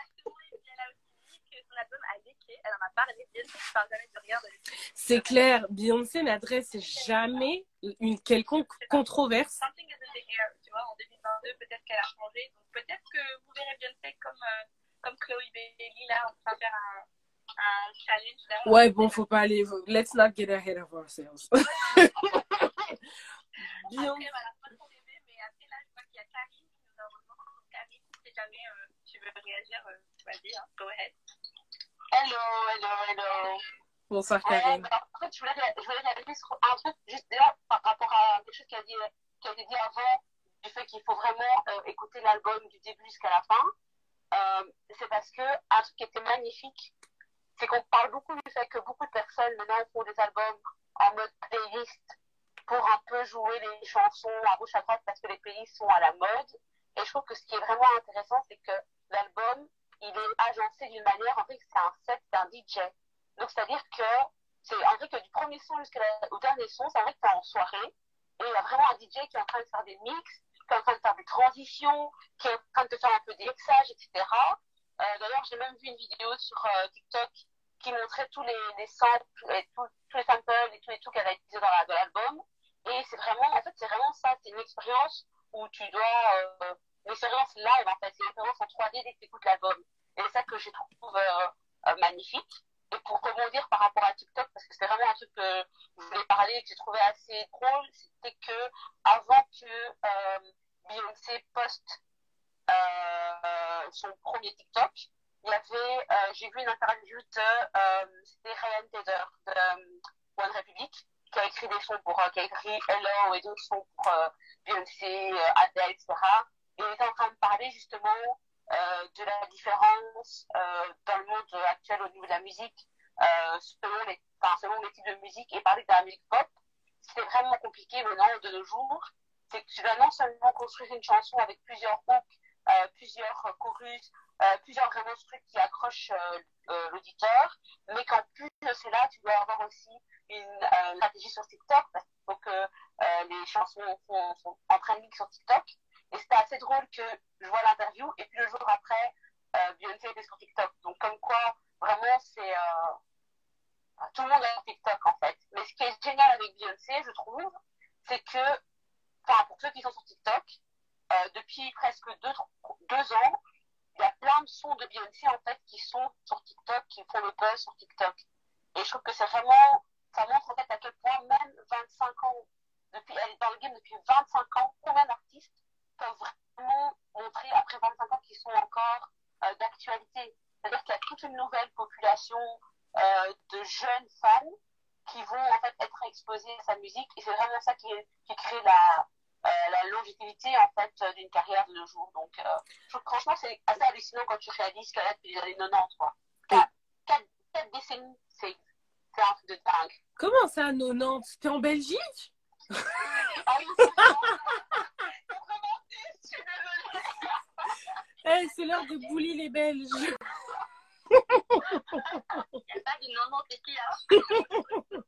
C'est clair, Beyoncé n'adresse jamais une quelconque controverse. Something is in the air, tu vois, en 2022, peut-être qu'elle a changé, donc peut-être que vous verrez Beyoncé comme, euh, comme Chloe Bailey, là, en train de faire un un challenge. Là, ouais, bon, faut pas aller. Let's not get ahead of ourselves. Bien. Après, voilà, pas ton bébé, mais après, là, je vois qu'il y a Karine qui nous a rejoint. Karine, si jamais euh, tu veux réagir, euh, vas-y, hein, go ahead. Hello, hello, hello. Bonsoir, Karine. Euh, en fait, je voulais, je voulais réagir sur un truc, juste déjà, par rapport à quelque chose qui a, dit, qui a été dit avant, du fait qu'il faut vraiment euh, écouter l'album du début jusqu'à la fin. Euh, c'est parce que un truc qui était magnifique, c'est qu'on parle beaucoup du fait que beaucoup de personnes maintenant font des albums en mode playlist pour un peu jouer les chansons à gauche à droite parce que les playlists sont à la mode. Et je trouve que ce qui est vraiment intéressant, c'est que l'album, il est agencé d'une manière, en fait, c'est un set d'un DJ. Donc, c'est-à-dire que c'est en vrai que du premier son jusqu'au dernier son, c'est vrai que t'es en soirée et il y a vraiment un DJ qui est en train de faire des mix, qui est en train de faire des transitions, qui est en train de faire un peu des mixages, etc. Euh, d'ailleurs, j'ai même vu une vidéo sur euh, TikTok qui montrait tous les, les samples, et tous les samples et tous les trucs qu'elle a utilisés dans l'album. Et c'est vraiment, en fait, c'est vraiment ça, c'est une expérience où tu dois, euh, une expérience live, en fait, c'est une expérience en 3D dès que tu écoutes l'album. Et c'est ça que je trouve euh, magnifique. Et pour rebondir par rapport à TikTok, parce que c'est vraiment un truc que je voulais parler et que j'ai trouvé assez drôle, c'était que avant que euh, Beyoncé poste euh, son premier TikTok, il y avait, euh, j'ai vu une interview de, euh, c'était Ryan Tedder de euh, One Republic, qui a écrit des sons pour, qui a écrit Hello et d'autres sons pour Beyoncé, Adele, etc. Et il était en train de parler justement de la différence dans le monde actuel au niveau de la musique, selon, les, enfin, selon les types de musique, et parler de la musique pop. C'était vraiment compliqué maintenant de nos jours. C'est que tu dois non seulement construire une chanson avec plusieurs hooks, plusieurs chorus, euh, plusieurs vraiment trucs qui accrochent euh, euh, l'auditeur, mais qu'en plus de cela, tu dois avoir aussi une stratégie sur TikTok, parce qu'il faut que les chansons sont, sont en trending sur TikTok. Et c'était assez drôle que je vois l'interview, et puis le jour après, Beyoncé était sur TikTok. Donc comme quoi, vraiment, c'est. Euh, tout le monde a TikTok, en fait. Mais ce qui est génial avec Beyoncé, je trouve, c'est que, enfin, pour ceux qui sont sur TikTok, euh, depuis presque deux, deux ans, il y a plein de sons de Beyoncé, en fait, qui sont sur TikTok, qui font le buzz sur TikTok. Et je trouve que c'est vraiment, ça montre en fait à quel point même 25 ans, depuis, elle est dans le game depuis 25 ans, combien d'artistes peuvent vraiment montrer après 25 ans qu'ils sont encore euh, d'actualité? C'est-à-dire qu'il y a toute une nouvelle population euh, de jeunes fans qui vont en fait être exposés à sa musique et c'est vraiment ça qui, crée la, la longévité en fait d'une carrière de nos jours. Donc euh, franchement c'est assez hallucinant quand tu réalises qu'elle a depuis les années 90 quoi. 4, décennies, c'est un truc de dingue. Comment ça 90 T'es en Belgique? Ah oui, c'est hey, c'est l'heure de bully les Belges. Il n'y a pas de non, non,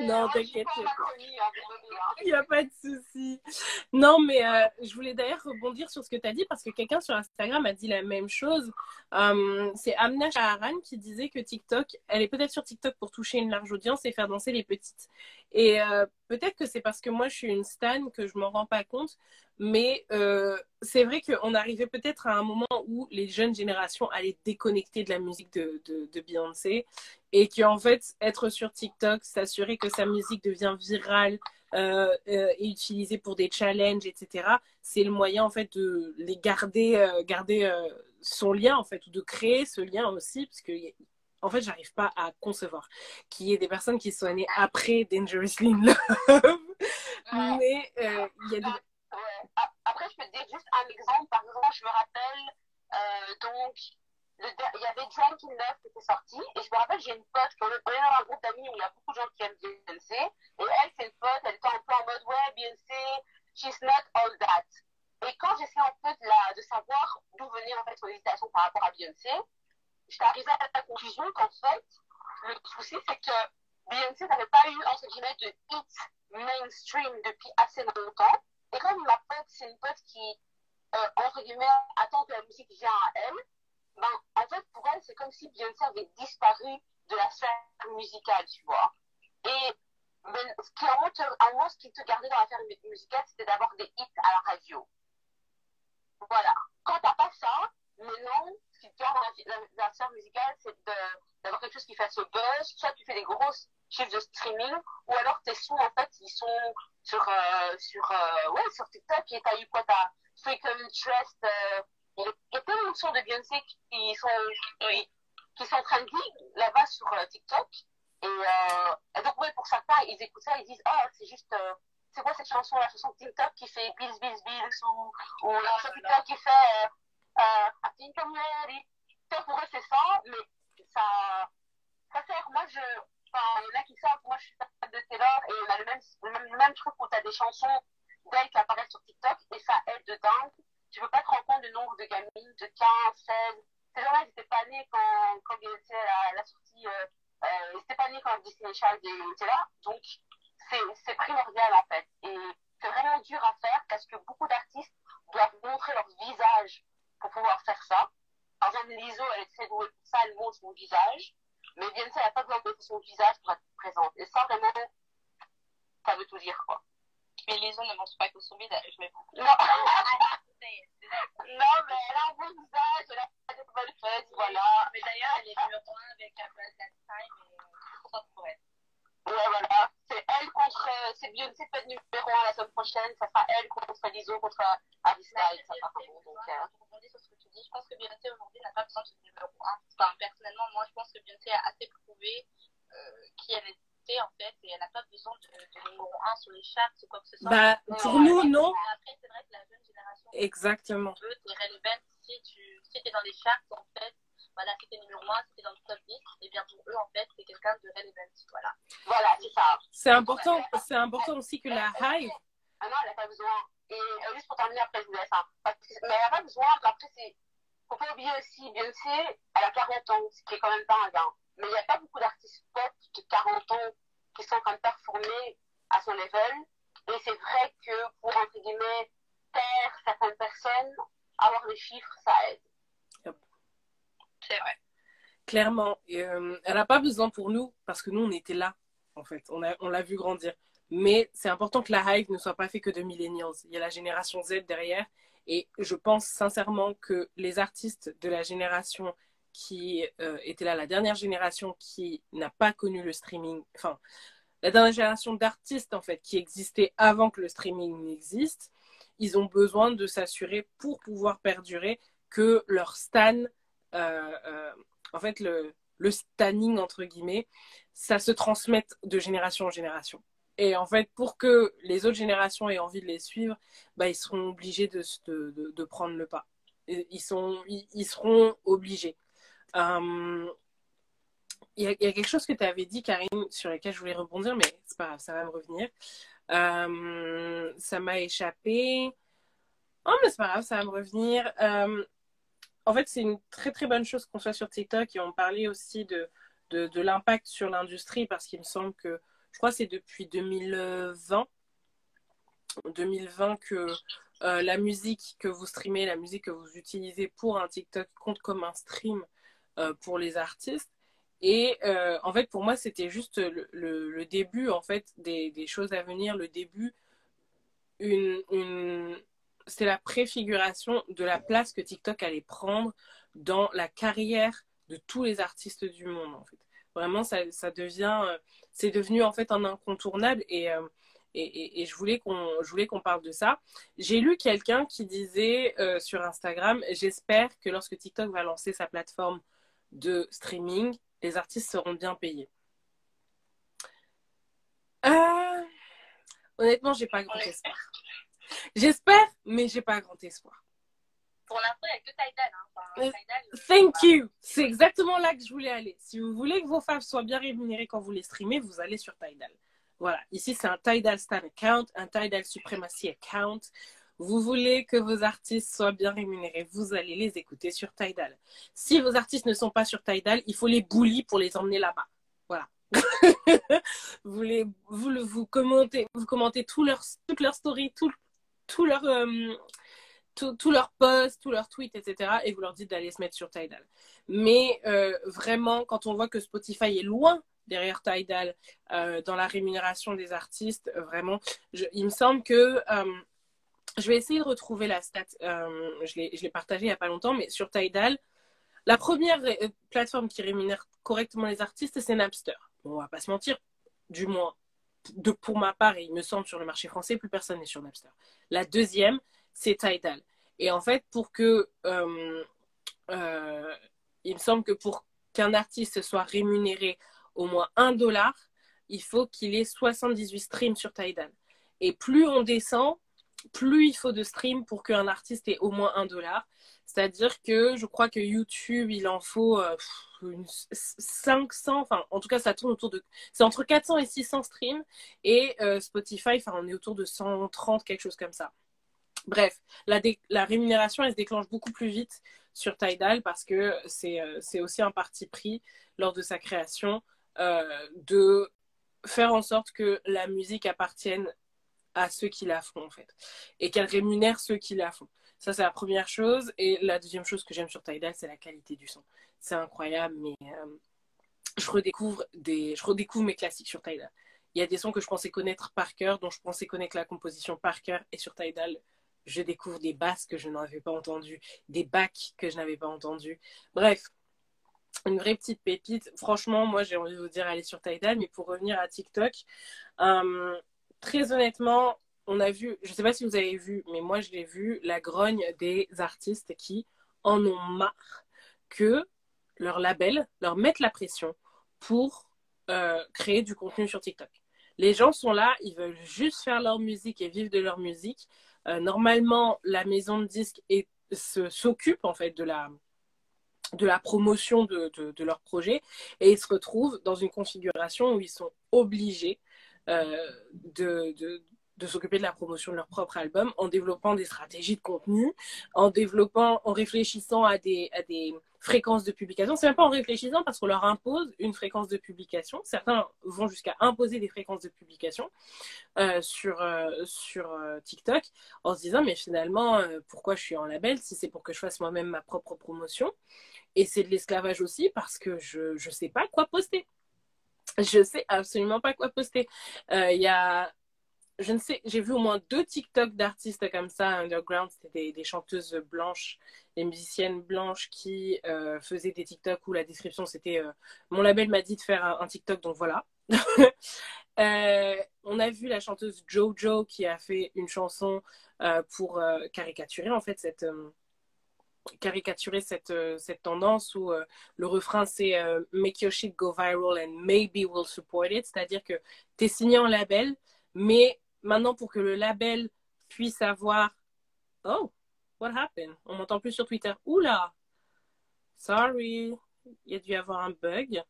non, t'inquiète. Il n'y a pas de souci. Non, mais euh, je voulais d'ailleurs rebondir sur ce que tu as dit parce que quelqu'un sur Instagram a dit la même chose. Euh, c'est Amna Shaharan qui disait que TikTok, elle est peut-être sur TikTok pour toucher une large audience et faire danser les petites. Et euh, peut-être que c'est parce que moi je suis une stan que je m'en rends pas compte, mais c'est vrai qu'on arrivait peut-être à un moment où les jeunes générations allaient déconnecter de la musique de, de, de Beyoncé et qu'en fait, être sur TikTok, s'assurer que sa musique devient virale euh, euh, et utilisée pour des challenges, etc., c'est le moyen en fait de les garder, euh, garder euh, son lien en fait, ou de créer ce lien aussi, parce que en fait, j'arrive pas à concevoir qu'il y ait des personnes qui soient nées après Dangerously in Love. Mais euh, il y a des... Dire juste un exemple. Par exemple, je me rappelle, euh, donc, il y avait in Love qui était sorti. Et je me rappelle, j'ai une pote, on est dans un groupe d'amis où il y a beaucoup de gens qui aiment Beyoncé. Et elle, c'est une pote, elle était un peu en mode, ouais, Beyoncé, she's not all that. Et quand j'essaie en fait de, de savoir d'où venir en fait son hésitation par rapport à Beyoncé, j'étais arrivée à la conclusion qu'en fait, le souci, c'est que Beyoncé n'avait pas eu, entre guillemets, de hit mainstream depuis assez longtemps. Et comme ma pote, c'est une pote qui, euh, entre guillemets, attend que la musique vienne à elle, ben, en fait, pour elle, c'est comme si Beyoncé avait disparu de la sphère musicale, tu vois. Et ben, ce qui, en moi, ce qui te gardait dans la sphère musicale, c'était d'avoir des hits à la radio. Voilà. Quand t'as pas ça, maintenant, ce qui te garde dans la, la, la sphère musicale, c'est d'avoir quelque chose qui fait ce buzz. Soit tu fais des grosses de streaming, ou alors tes sons, en fait, ils sont sur, euh, sur, euh, ouais, sur TikTok, et t'as eu quoi, t'as Freakum Trust, euh, il y a plein de sons de Beyoncé qui sont, oui, qui sont trending là-bas sur euh, TikTok. Et, euh, et donc, ouais, pour certains, ils écoutent ça, ils disent, oh, c'est juste, c'est quoi cette chanson, la chanson TikTok qui fait Bills, Bills, Bills, ou, ou la chanson TikTok qui fait euh, I think I'm ready. Pour eux, c'est ça, mais ça, ça sert. Moi, je, enfin, il y en a qui savent, moi, je suis fan de Taylor, et on a le même, le même, truc où tu as des chansons d'elle qui apparaissent sur TikTok, et ça aide de dingue tu peux pas te rendre compte du nombre de gamines de 15, 16. Ces gens-là, ils pas nés quand, quand Beyoncé a, a sorti, euh, euh, ils n'étaient pas nés quand Disney Child était là. Donc, c'est primordial, en fait. Et c'est vraiment dur à faire parce que beaucoup d'artistes doivent montrer leur visage pour pouvoir faire ça. Par exemple, Lizzo, elle est très douée pour ça, elle montre son visage. Mais Beyoncé, elle n'a pas besoin de son visage pour être présente. Et ça, vraiment, ça veut tout dire, quoi. Mais Lizzo ne montre pas que son visage, mais bon. Non. non, mais elle a un bon visage, elle a des bonnes fesses, voilà. Mais d'ailleurs, elle est numéro 1 avec la place et euh, content pour elle. Ouais, voilà. C'est elle contre. C'est Beyoncé être numéro 1 la semaine prochaine. Ça sera elle contre Lizzo, contre Harry Styles. Ça sera bon. Donc, euh... tu. Je pense que Beyoncé aujourd'hui n'a pas besoin de numéro 1. Enfin, personnellement, moi, je pense que Beyoncé a assez prouvé euh, qui elle était en fait et elle n'a pas besoin de, de, numéro 1 sur les charts ou quoi que ce soit. Bah, pour nous, non. Après, c'est vrai que la jeune génération. Exactement. Eux, t'es relevant si tu si es dans les charts en fait. Voilà, si t'es numéro 1, si t'es dans le top 10, et bien pour eux, en fait, c'est quelqu'un de relevant. Voilà. Voilà, c'est ça. C'est important, c'est important aussi que la hype. Ah non, elle n'a pas besoin. Et euh, juste pour terminer, après, je vous laisse. Hein. Parce que, mais elle pas besoin. Après, c'est. Faut pas oublier aussi, Beyoncé, elle a 40 ans, ce qui est quand même pas un gain. Mais il n'y a pas beaucoup d'artistes pop de 40 ans qui sont en train de performer à son level. Et c'est vrai que pour, entre guillemets, taire certaines personnes, avoir des chiffres, ça aide. C'est vrai. Clairement, euh, elle n'a pas besoin pour nous parce que nous, on était là, en fait. On l'a on vu grandir. Mais c'est important que la hype ne soit pas fait que de millennials. Il y a la génération Z derrière. Et je pense sincèrement que les artistes de la génération qui euh, était là, la dernière génération qui n'a pas connu le streaming, enfin, la dernière génération d'artistes, en fait, qui existait avant que le streaming n'existe, ils ont besoin de s'assurer pour pouvoir perdurer que leur stan euh, en fait, le, le stanning, entre guillemets, ça se transmette de génération en génération. Et en fait, pour que les autres générations aient envie de les suivre, bah, ils seront obligés de, prendre le pas. Ils, sont, ils, seront obligés. Euh, il y, a, quelque chose que tu avais dit, Karine, sur lequel je voulais rebondir, mais c'est pas grave, ça va me revenir. Euh, ça m'a échappé. Oh, mais c'est pas grave, ça va me revenir. Euh, en fait, c'est une très très bonne chose qu'on soit sur TikTok et on parlait aussi de, de l'impact sur l'industrie parce qu'il me semble que, je crois que c'est depuis 2020, 2020 que euh, la musique que vous streamez, la musique que vous utilisez pour un TikTok compte comme un stream euh, pour les artistes. Et euh, en fait, pour moi, c'était juste le, début en fait des, choses à venir, le début, une, c'est la préfiguration de la place que TikTok allait prendre dans la carrière de tous les artistes du monde. Vraiment, ça, ça devient, euh, c'est devenu en fait un incontournable et, euh, et, et, je voulais qu'on, je voulais qu'on parle de ça. J'ai lu quelqu'un qui disait euh, sur Instagram, j'espère que lorsque TikTok va lancer sa plateforme de streaming, les artistes seront bien payés. honnêtement, j'ai pas grand espoir. J'espère, mais j'ai pas grand espoir. Pour l'instant, il n'y a que Tidal. Hein. Euh, thank you. C'est exactement là que je voulais aller. Si vous voulez que vos femmes soient bien rémunérées quand vous les streamez, vous allez sur Tidal. Voilà. Ici, c'est un Tidal Stan Account, un Tidal Supremacy Account. Vous voulez que vos artistes soient bien rémunérés, vous allez les écouter sur Tidal. Si vos artistes ne sont pas sur Tidal, il faut les bully pour les emmener là-bas. Voilà. vous, les, vous, vous, commentez, vous commentez tout leur, toute leur story, tout, tous leurs euh, tous leurs posts, tous leurs tweets, etc. Et vous leur dites d'aller se mettre sur Tidal. Mais euh, vraiment, quand on voit que Spotify est loin derrière Tidal euh, dans la rémunération des artistes, vraiment, il me semble que je vais essayer de retrouver la stat. je l'ai partagée il n'y a pas longtemps, mais sur Tidal, la première plateforme qui rémunère correctement les artistes, c'est Napster. Bon, on va pas se mentir, du moins de, pour ma part, et il me semble sur le marché français, plus personne n'est sur Napster. La deuxième, c'est Tidal. Et en fait, pour que. Euh, euh, il me semble que pour qu'un artiste soit rémunéré au moins un dollar, il faut qu'il ait 78 streams sur Tidal. Et plus on descend, plus il faut de streams pour qu'un artiste ait au moins un dollar. C'est-à-dire que je crois que YouTube, il en faut euh, 500, enfin en tout cas ça tourne autour de, c'est entre 400 et 600 streams et euh, Spotify, enfin on est autour de 130, quelque chose comme ça. Bref, la, rémunération elle se déclenche beaucoup plus vite sur Tidal parce que c'est euh, aussi un parti pris lors de sa création euh, de faire en sorte que la musique appartienne à ceux qui la font en fait et qu'elle rémunère ceux qui la font. Ça, c'est la première chose. Et la deuxième chose que j'aime sur Tidal, c'est la qualité du son c'est incroyable, mais euh, je, redécouvre des, je redécouvre mes classiques sur Tidal. Il y a des sons que je pensais connaître par cœur, dont je pensais connaître la composition par cœur, et sur Tidal, je découvre des basses que je n'avais pas entendues, des bacs que je n'avais pas entendus. Bref, une vraie petite pépite. Franchement, moi, j'ai envie de vous dire, allez sur Tidal, mais pour revenir à TikTok, euh, très honnêtement, on a vu, je ne sais pas si vous avez vu, mais moi, je l'ai vu, la grogne des artistes qui en ont marre que leur label leur mettent la pression pour euh, créer du contenu sur TikTok. Les gens sont là, ils veulent juste faire leur musique et vivre de leur musique. Euh, normalement, la maison de disques s'occupe en fait de la, de la promotion de, de, leur projet et ils se retrouvent dans une configuration où ils sont obligés euh, de, de s'occuper de la promotion de leur propre album en développant des stratégies de contenu, en développant, en réfléchissant à des, à des fréquence de publication. C'est même pas en réfléchissant parce qu'on leur impose une fréquence de publication. Certains vont jusqu'à imposer des fréquences de publication euh, sur, euh, euh, TikTok en se disant mais finalement pourquoi je suis en label si c'est pour que je fasse moi-même ma propre promotion? Et c'est de l'esclavage aussi parce que je ne sais pas quoi poster. Je sais absolument pas quoi poster. Il y a je ne sais, j'ai vu au moins deux TikTok d'artistes comme ça, underground, c'était des, chanteuses blanches, des musiciennes blanches qui euh, faisaient des TikTok où la description c'était euh, mon label m'a dit de faire un, TikTok, donc voilà. Euh, on a vu la chanteuse Jojo qui a fait une chanson pour caricaturer en fait cette caricaturer cette, cette tendance où le refrain c'est Make your shit go viral and maybe we'll support it. C'est-à-dire que tu es signé en label, mais maintenant, pour que le label puisse avoir. Oh, what happened? On m'entend plus sur Twitter. Oula! Sorry, il y a dû y avoir un bug.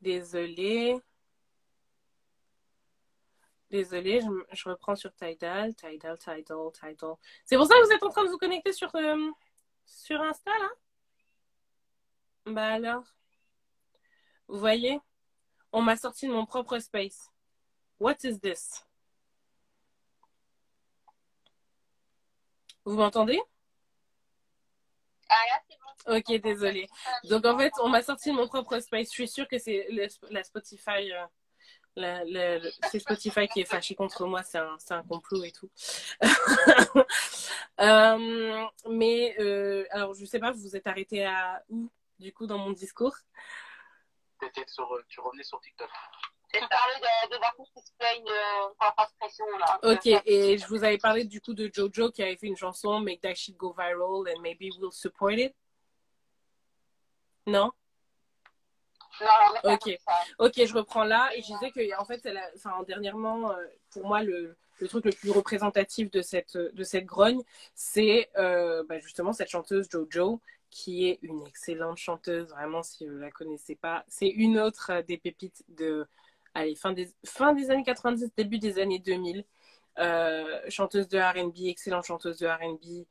Désolée. Désolée, je, reprends sur Tidal, Tidal, Tidal, Tidal. C'est pour ça que vous êtes en train de vous connecter sur, euh, Insta, là? Bah alors Vous voyez? On m'a sorti de mon propre space. What is this? Vous m'entendez? Ah là, c'est bon. Ok, désolé. Donc en fait, on m'a sorti de mon propre space. Je suis sûre que c'est la Spotify. Euh, c'est Spotify qui est fâché contre moi, c'est un, un, complot et tout. euh, mais euh, alors, je sais pas, vous vous êtes arrêté à où, du coup, dans mon discours? Sur, Tu revenais sur TikTok. J'ai parlé de, de qui se plaignent euh, là. Ok, et je vous avais parlé du coup de Jojo qui avait fait une chanson Make That Shit Go Viral and Maybe We'll Support It. Non? Non, ok, ok, je reprends là et je disais que en fait, elle enfin, dernièrement, euh, pour moi, le, le, truc le plus représentatif de cette, de cette grogne, c'est euh, bah, justement cette chanteuse Jojo qui est une excellente chanteuse, vraiment si vous ne la connaissez pas. C'est une autre des pépites de allez, fin des, fin des années 90, début des années 2000. Euh, chanteuse de RB, excellente chanteuse de RB,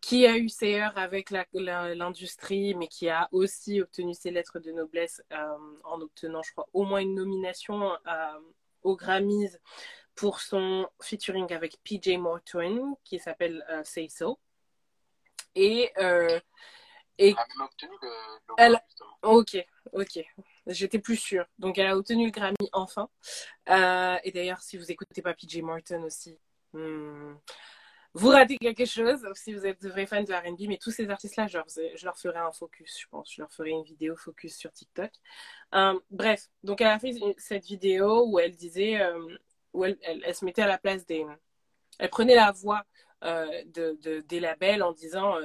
qui a eu ses heures avec l'industrie, mais qui a aussi obtenu ses lettres de noblesse euh, en obtenant, je crois, au moins une nomination euh, aux Grammys pour son featuring avec PJ Morton, qui s'appelle Say So. Et, et... Elle a même obtenu le, le elle... Ok, ok. J'étais plus sûre. Donc, elle a obtenu le Grammy enfin. Euh, et d'ailleurs, si vous écoutez pas PJ Morton aussi, hmm, vous ratez quelque chose si vous êtes de vrais fans de RB. Mais tous ces artistes-là, je, je, leur ferai un focus, je pense. Je leur ferai une vidéo focus sur TikTok. Euh, bref, donc elle a fait cette vidéo où elle disait, euh, où elle, se mettait à la place des. Elle prenait la voix de, de, des labels en disant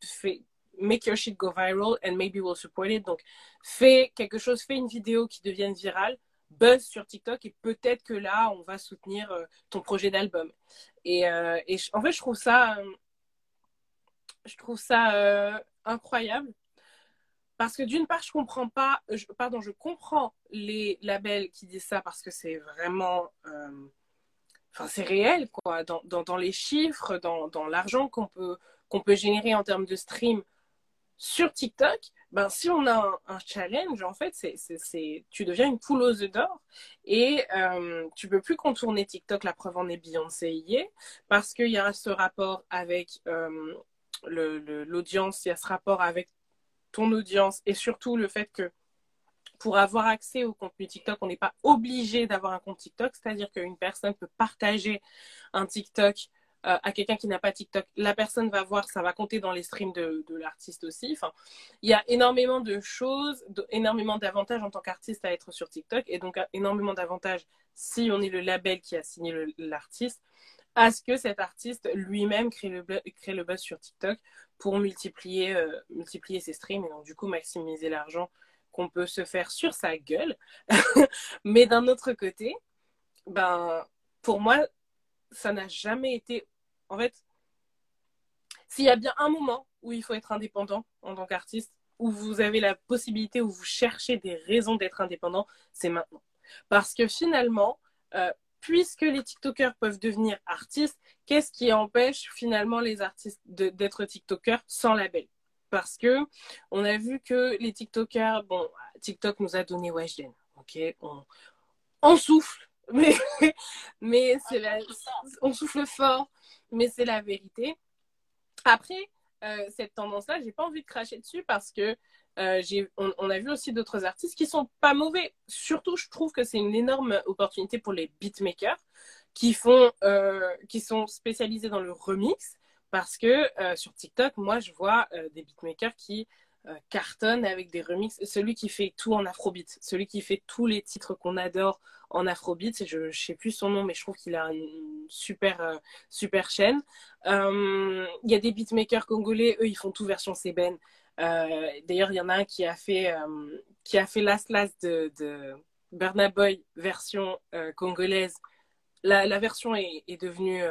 fait, make your shit go viral and maybe we'll support it. Donc, fais quelque chose, fais une vidéo qui devienne virale, buzz sur TikTok et peut-être que là, on va soutenir euh, ton projet d'album. Et, euh, en fait, je trouve ça, euh, je trouve ça incroyable. Parce que d'une part, je comprends pas, pardon, je comprends les labels qui disent ça parce que c'est vraiment, enfin, c'est réel, quoi, dans, dans, dans, les chiffres, dans, dans l'argent qu'on peut, qu'on peut générer en termes de stream sur TikTok, ben, si on a un, challenge, en fait, c'est, tu deviens une poule aux œufs d'or et euh, tu peux plus contourner TikTok. La preuve en est Beyoncé y est, parce qu'il y a ce rapport avec euh, l'audience, il y a ce rapport avec ton audience et surtout le fait que pour avoir accès au contenu TikTok, on n'est pas obligé d'avoir un compte TikTok, c'est-à-dire qu'une personne peut partager un TikTok euh, à quelqu'un qui n'a pas TikTok, la personne va voir, ça va compter dans les streams de, l'artiste aussi. Enfin, il y a énormément de choses, énormément d'avantages en tant qu'artiste à être sur TikTok et donc énormément d'avantages si on est le label qui a signé l'artiste à ce que cet artiste lui-même crée le, crée le buzz sur TikTok pour multiplier, euh, multiplier ses streams et donc du coup maximiser l'argent qu'on peut se faire sur sa gueule. Mais d'un autre côté, ben, pour moi, ça n'a jamais été en fait, s'il y a bien un moment où il faut être indépendant en tant qu'artiste, où vous avez la possibilité, où vous cherchez des raisons d'être indépendant, c'est maintenant. Parce que finalement, euh, puisque les TikTokers peuvent devenir artistes, qu'est-ce qui empêche finalement les artistes d'être TikTokers sans label? Parce que on a vu que les TikTokers, bon, TikTok nous a donné Weshden, ok, on, on souffle, mais, mais c'est on souffle fort, mais c'est la vérité. Après, euh, cette tendance-là, j'ai pas envie de cracher dessus parce que euh, on, a vu aussi d'autres artistes qui sont pas mauvais. Surtout, je trouve que c'est une énorme opportunité pour les beatmakers qui font, euh, qui sont spécialisés dans le remix, parce que sur TikTok, moi, je vois des beatmakers qui cartonnent avec des remixes. Celui qui fait tout en afrobeat, celui qui fait tous les titres qu'on adore en afrobeat, je, je sais plus son nom, mais je trouve qu'il a une super, super chaîne. Il y a des beatmakers congolais, eux, ils font tout version Seben. Euh, d'ailleurs, il y en a un qui a fait, euh, qui a fait de, de Burna Boy version euh, congolaise. La, la, version est, est devenue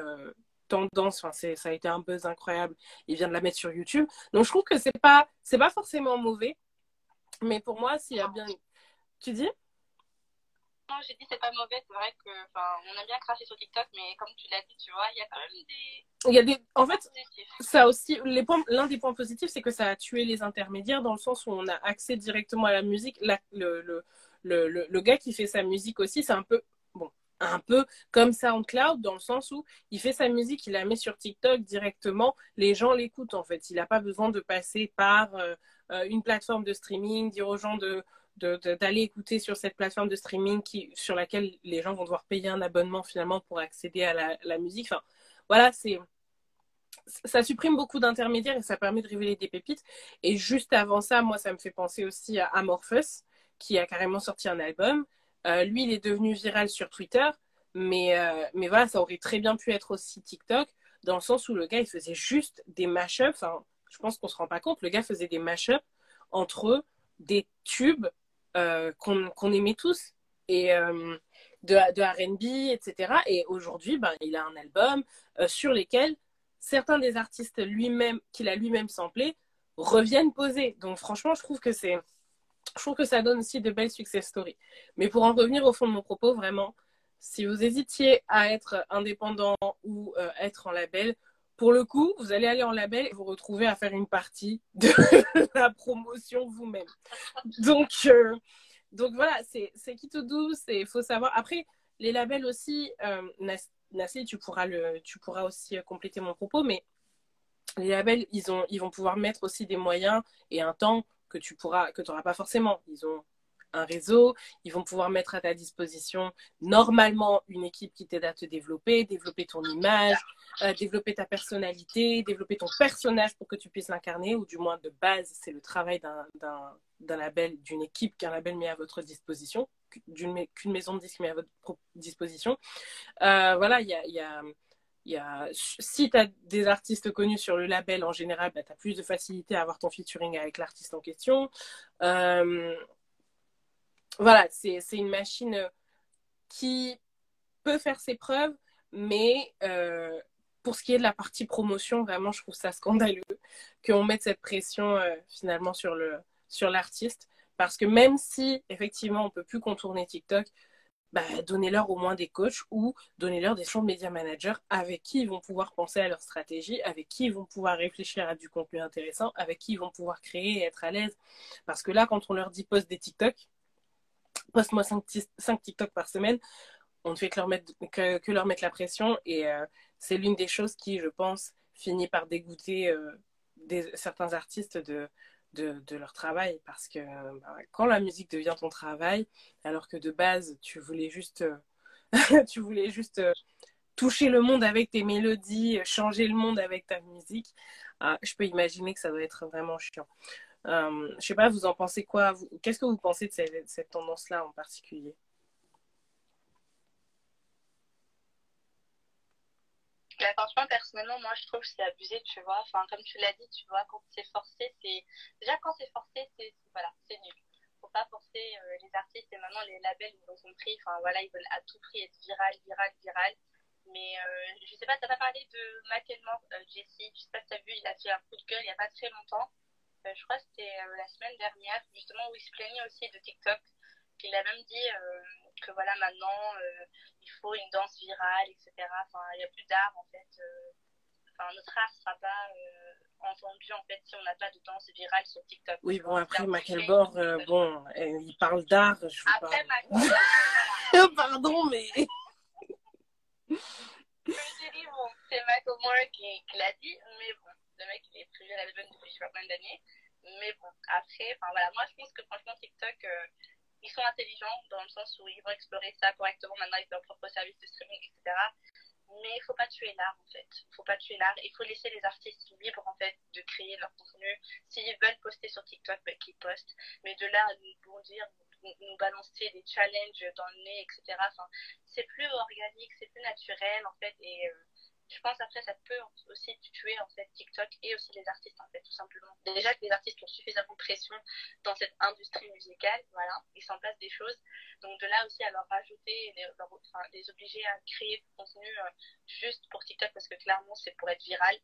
tendance. Enfin, ça a été un buzz incroyable. Il vient de la mettre sur YouTube. Donc, je trouve que c'est pas, c'est pas forcément mauvais. Mais pour moi, s'il y a bien. Tu dis? Non, j'ai dit c'est pas mauvais. C'est vrai que, on a bien craché sur TikTok, mais comme tu l'as dit, tu vois, il y a quand même des. Il y a des. En fait, ça aussi, les points, l'un des points positifs, c'est que ça a tué les intermédiaires dans le sens où on a accès directement à la musique. La, le, le, le, le, gars qui fait sa musique aussi, c'est un peu, bon, un peu comme SoundCloud dans le sens où il fait sa musique, il la met sur TikTok directement, les gens l'écoutent en fait. Il n'a pas besoin de passer par euh, euh, une plateforme de streaming, dire aux gens de d'aller écouter sur cette plateforme de streaming qui, sur laquelle les gens vont devoir payer un abonnement finalement pour accéder à la, musique. Enfin, voilà, c'est ça supprime beaucoup d'intermédiaires et ça permet de révéler des pépites. Et juste avant ça, moi, ça me fait penser aussi à Amorphous, qui a carrément sorti un album. Euh, lui, il est devenu viral sur Twitter, mais, euh, mais voilà, ça aurait très bien pu être aussi TikTok, dans le sens où le gars, il faisait juste des mashups. Je pense qu'on se rend pas compte, le gars faisait des mashups entre des tubes euh, qu'on aimait tous et de, de R&B, etc. Et aujourd'hui, ben, il a un album sur lesquels certains des artistes lui-même qu'il a lui-même samplé reviennent poser. Donc franchement, je trouve que c'est je trouve que ça donne aussi de belles success stories. Mais pour en revenir au fond de mon propos, vraiment, si vous hésitiez à être indépendant ou être en label, pour le coup, vous allez aller en label et vous retrouver à faire une partie de la promotion vous-même. Donc, euh, donc voilà, c'est qui tout doux, il faut savoir. Après, les labels aussi, euh, Nassé, tu pourras, tu pourras aussi compléter mon propos, mais les labels, ils, ont, ils vont pouvoir mettre aussi des moyens et un temps que tu pourras, que n'auras pas forcément. Ils ont un réseau, ils vont pouvoir mettre à ta disposition normalement une équipe qui t'aide à te développer, développer ton image, euh, développer ta personnalité, développer ton personnage pour que tu puisses l'incarner, ou du moins de base, c'est le travail d'un label, d'une équipe qu'un label met à votre disposition, qu'une maison de disques met à votre disposition. Euh, voilà, il y a si tu as des artistes connus sur le label en général, bah, tu as plus de facilité à avoir ton featuring avec l'artiste en question. Euh, voilà, c'est une machine qui peut faire ses preuves, mais euh, pour ce qui est de la partie promotion, vraiment, je trouve ça scandaleux qu'on mette cette pression euh, finalement sur le sur l'artiste, parce que même si effectivement on peut plus contourner TikTok, bah, donnez-leur au moins des coachs ou donnez-leur des champs de média managers avec qui ils vont pouvoir penser à leur stratégie, avec qui ils vont pouvoir réfléchir à du contenu intéressant, avec qui ils vont pouvoir créer et être à l'aise. Parce que là, quand on leur dit poste des TikTok, poste-moi 5, TikTok par semaine, on ne fait que leur mettre, la pression. Et euh, c'est l'une des choses qui, je pense, finit par dégoûter euh, certains artistes de, de, leur travail. Parce que bah, quand la musique devient ton travail, alors que de base, tu voulais juste, voulais juste toucher le monde avec tes mélodies, changer le monde avec ta musique, ah, je peux imaginer que ça doit être vraiment chiant. Euh, je sais pas, vous en pensez quoi Qu'est-ce que vous pensez de cette, cette tendance-là en particulier? Bah, franchement, personnellement, moi, je trouve que c'est abusé, tu vois. Enfin, comme tu l'as dit, tu vois, quand c'est forcé, c'est... Déjà, quand c'est forcé, c'est voilà, c'est nul. Faut pas forcer euh, les artistes et maintenant les labels, ils ont compris. Enfin, voilà, ils veulent à tout prix être viral, viral, viral. Mais euh, je sais pas, t'as pas parlé de Macklemore, euh, Jesse. Je sais pas si t'as vu, il a fait un coup de gueule il y a pas très longtemps. Euh, je crois que c'était la semaine dernière, justement, où il se plaignait aussi de TikTok, il a même dit que voilà, maintenant, il faut une danse virale, etc. Enfin, il n'y a plus d'art, en fait. Enfin, notre art ne sera pas entendu en fait si on n'a pas de danse virale sur TikTok. Oui, bon, après, Makelbor, euh, bon, il parle d'art. Je après, pas... Pardon, mais. c'est Michael Moore qui, qui l'a dit, mais bon, le mec, il est privé à l'album depuis je sais pas combien d'années. Mais bon, après, enfin voilà, moi je pense que franchement, TikTok, euh, ils sont intelligents dans le sens où ils vont explorer ça correctement maintenant avec leur propre service de streaming, etc mais il faut pas tuer l'art en fait. Il faut pas tuer l'art. Il faut laisser les artistes libres en fait de créer leur contenu. S'ils veulent poster sur TikTok, ben, qu'ils postent. Mais de là à nous bondir, nous, balancer des challenges dans le nez, etc. C'est plus organique, c'est plus naturel en fait. Et euh, je pense après ça peut aussi tuer en fait TikTok et aussi les artistes en fait tout simplement. Déjà que les artistes ont suffisamment de pression dans cette industrie musicale, voilà, ils s'en passent des choses. Donc de là aussi à leur rajouter, les, enfin, les obliger à créer du contenu euh, juste pour TikTok parce que clairement c'est pour être viral.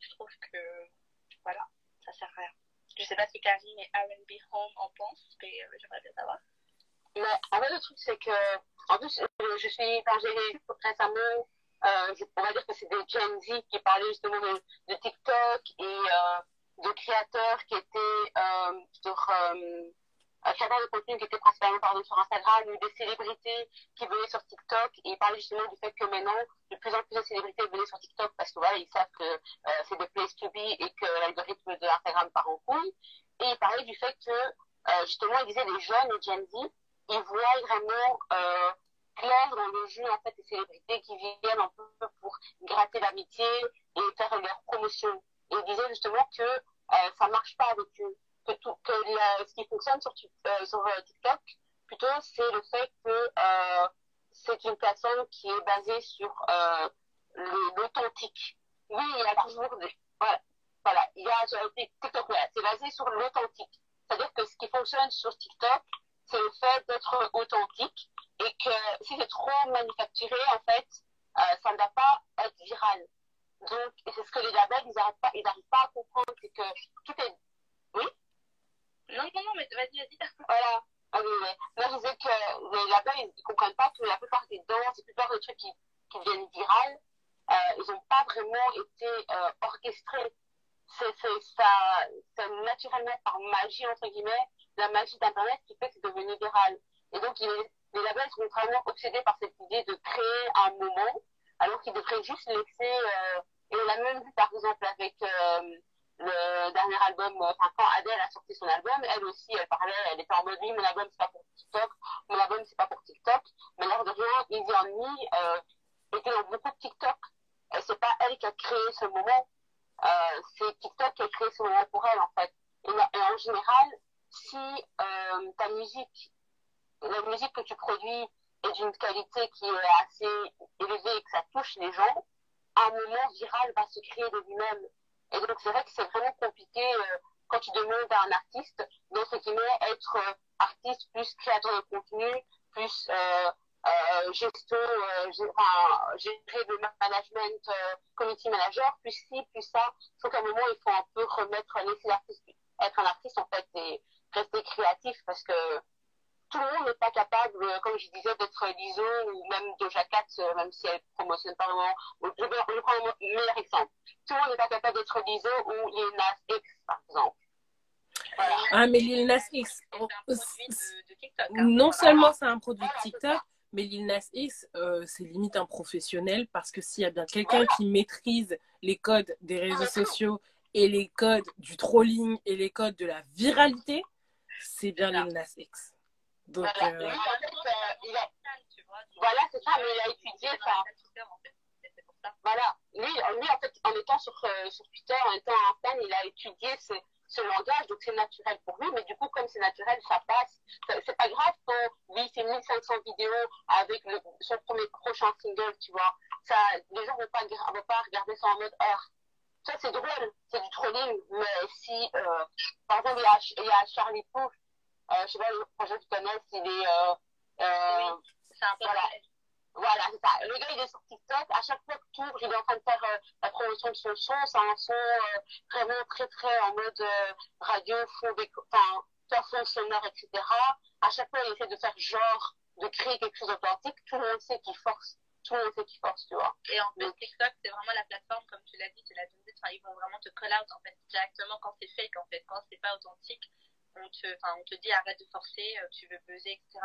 Je trouve que voilà, ça sert à rien. Je sais pas ce que Karine et R&B Home en pensent, mais euh, j'aimerais bien savoir. Mais en fait le truc c'est que en plus je suis, j'ai récemment euh, on va dire que c'est des Gen Z qui parlaient justement de, TikTok et euh, de créateurs qui étaient euh, sur créateurs de contenu qui étaient principalement pardon, sur Instagram ou des célébrités qui venaient sur TikTok. Et ils parlaient justement du fait que maintenant de plus en plus de célébrités venaient sur TikTok parce que voilà ils savent que euh, c'est des place to be et que l'algorithme de Instagram part en couille. Et ils parlaient du fait que euh, justement ils disaient les jeunes les Gen Z ils voient vraiment clair dans le jeu en fait des célébrités qui viennent un peu pour gratter l'amitié et faire leur promotion. Et ils disaient justement que euh, ça marche pas avec eux, que, tout, ce qui fonctionne sur, euh, euh, TikTok plutôt c'est le fait que euh, c'est une plateforme qui est basée sur l'authentique. Oui, il y a toujours des voilà, voilà, il y a TikTok voilà, c'est basé sur l'authentique. C'est-à-dire que ce qui fonctionne sur TikTok, c'est le fait d'être authentique et que si c'est trop manufacturé, en fait, euh, ça ne va pas être viral. Donc, c'est ce que les labels, ils n'arrivent pas, ils pas à comprendre, c'est que tout est... Oui? Non, non, non, mais vas-y, vas-y. Voilà. Ah oui, oui. Moi, je disais que les labels, ils ne comprennent pas que la plupart des danses, la plupart des trucs qui, qui deviennent virales, euh, ils n'ont pas vraiment été euh, orchestrés. C'est ça, c'est naturellement par magie, entre guillemets, la magie d'Internet qui fait que c'est devenu viral. Et donc, il est les labels sont vraiment obsédés par cette idée de créer un moment, alors qu'ils devraient juste laisser, euh, et on l'a même vu par exemple avec euh, le dernier album, euh, enfin quand Adele a sorti son album, elle aussi, elle parlait, elle était en mode oui, mon album c'est pas pour TikTok, mon album c'est pas pour TikTok, mais l'air de rien, on Me euh, était dans beaucoup de TikTok, et c'est pas elle qui a créé ce moment, c'est TikTok qui a créé ce moment pour elle en fait. Et, en général, si ta musique la musique que tu produis est d'une qualité qui est assez élevée et que ça touche les gens, un moment viral va se créer de lui-même. Et donc c'est vrai que c'est vraiment compliqué euh, quand tu demandes à un artiste d'entre guillemets être euh, artiste plus créateur de contenu, plus euh, euh, gestion, euh, enfin, gérer le management, community manager, plus ci, plus ça. Sauf qu'à un moment, il faut un peu remettre, laisser l'artiste être un artiste en fait et rester créatif parce que tout le monde n'est pas capable, euh, comme je disais, d'être l'ISO ou même de Cat, euh, même si elle promotionne pas vraiment. Je, je prends un meilleur exemple. Tout le monde n'est pas capable d'être l'ISO ou Lil Nas X, par exemple. Voilà. Ah, mais Lil Nas X, non seulement c'est un produit de TikTok, mais Lil Nas X, euh, c'est limite un professionnel parce que s'il y a bien quelqu'un qui maîtrise les codes des réseaux sociaux et les codes du trolling et les codes de la viralité, c'est bien Lil Nas X. Donc, voilà, euh... voilà c'est ça, mais il a étudié ça. Voilà, lui, lui en fait, en étant sur, euh, sur Twitter, en étant un fan, il a étudié ce, ce langage, donc c'est naturel pour lui, mais du coup, comme c'est naturel, ça passe. C'est pas grave quand lui, c'est 1500 vidéos avec le, son premier prochain single, tu vois. Ça, les gens vont pas, vont pas regarder ça en mode heure. Ça, c'est drôle, c'est du trolling, mais si, euh, par exemple, il y a, il y a Charlie euh, je sais pas, le projet tu connais, il est. Euh, euh, oui, c'est un peu voilà. Voilà, c'est ça. Le gars, il est sur TikTok. À chaque fois que tu ouvres, il est en train de faire euh, la promotion de son son. C'est un son euh, vraiment très, très en mode euh, radio, fond, enfin, fond sonore, etc. À chaque fois, il essaie de faire genre, de créer quelque chose d'authentique. Tout le monde sait qu'il force. Tout le monde sait qu'il force, tu vois. Et en fait, TikTok, c'est vraiment la plateforme, comme tu l'as dit, tu l'as dit, enfin, ils vont vraiment te call out, en fait, directement quand c'est fake, en fait, quand c'est pas authentique. On te, on te dit arrête de forcer, euh, tu veux buzzer, etc.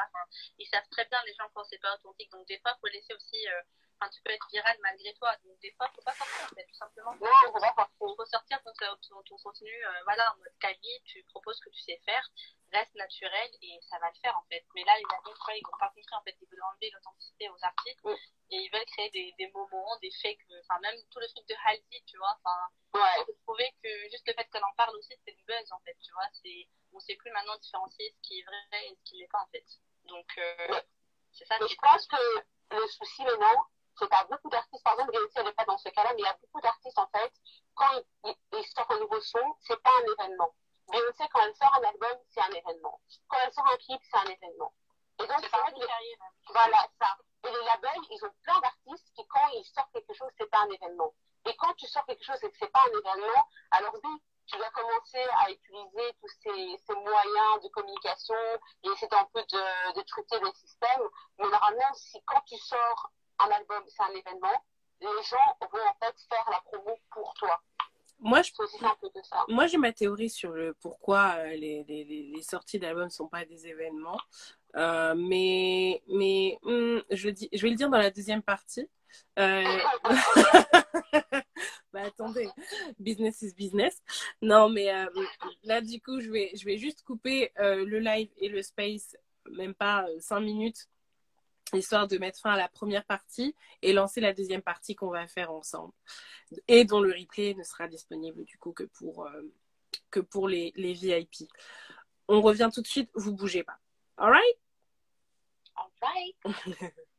Ils savent très bien les gens quand c'est pas authentique. Donc des fois, faut laisser aussi euh, Enfin, tu peux être viral malgré toi. Donc, des fois, il ne faut pas sortir, en fait, tout simplement. Il faut pas sortir. Il faut sortir ton, ton, ton contenu, euh, voilà, en mode quali, tu proposes ce que tu sais faire, reste naturel et ça va le faire, en fait. Mais là, il y a d'autres fois, ils n'ont pas compris, en fait, ils veulent enlever l'authenticité aux articles Oui. et ils veulent créer des, des moments, des fakes, enfin, même tout le truc de Halsey, tu vois, enfin, Ouais. faut trouver que juste le fait qu'elle en parle aussi, c'est du buzz, en fait, tu vois, c'est, on sait plus maintenant différencier ce qui est vrai et ce qui l'est pas, en fait. Donc, euh, c'est ça Mais je pense que le souci maintenant, c'est qu'il y a beaucoup d'artistes, par exemple, Beyoncé, n'est pas dans ce cas-là, mais il y a beaucoup d'artistes, en fait, quand ils, sortent un nouveau son, c'est pas un événement. Beyoncé, quand elle sort un album, c'est un événement. Quand elle sort un clip, c'est un événement. Et donc, c'est vrai que les- même. Voilà, ça. Et les labels, ils ont plein d'artistes qui, quand ils sortent quelque chose, c'est pas un événement. Et quand tu sors quelque chose et que c'est pas un événement, alors oui, tu dois commencer à utiliser tous ces, ces moyens de communication et essayer un peu de, de truquer le système. Mais normalement, si quand tu sors un album, c'est un événement, les gens vont en fait faire la promo pour toi. Moi, je C'est. Moi, j'ai ma théorie sur le pourquoi euh, les, les, les- les sorties d'albums ne sont pas des événements. Euh, mais mais je, dis, je vais le dire dans la deuxième partie. Euh, bah, attendez, business is business. Non, mais euh, là, du coup, je vais, je vais juste couper euh, le live et le space, même pas euh, cinq minutes, histoire de mettre fin à la première partie et lancer la deuxième partie qu'on va faire ensemble et dont le replay ne sera disponible du coup que pour, que pour les, les VIP. On revient tout de suite, vous bougez pas. Alright? All right.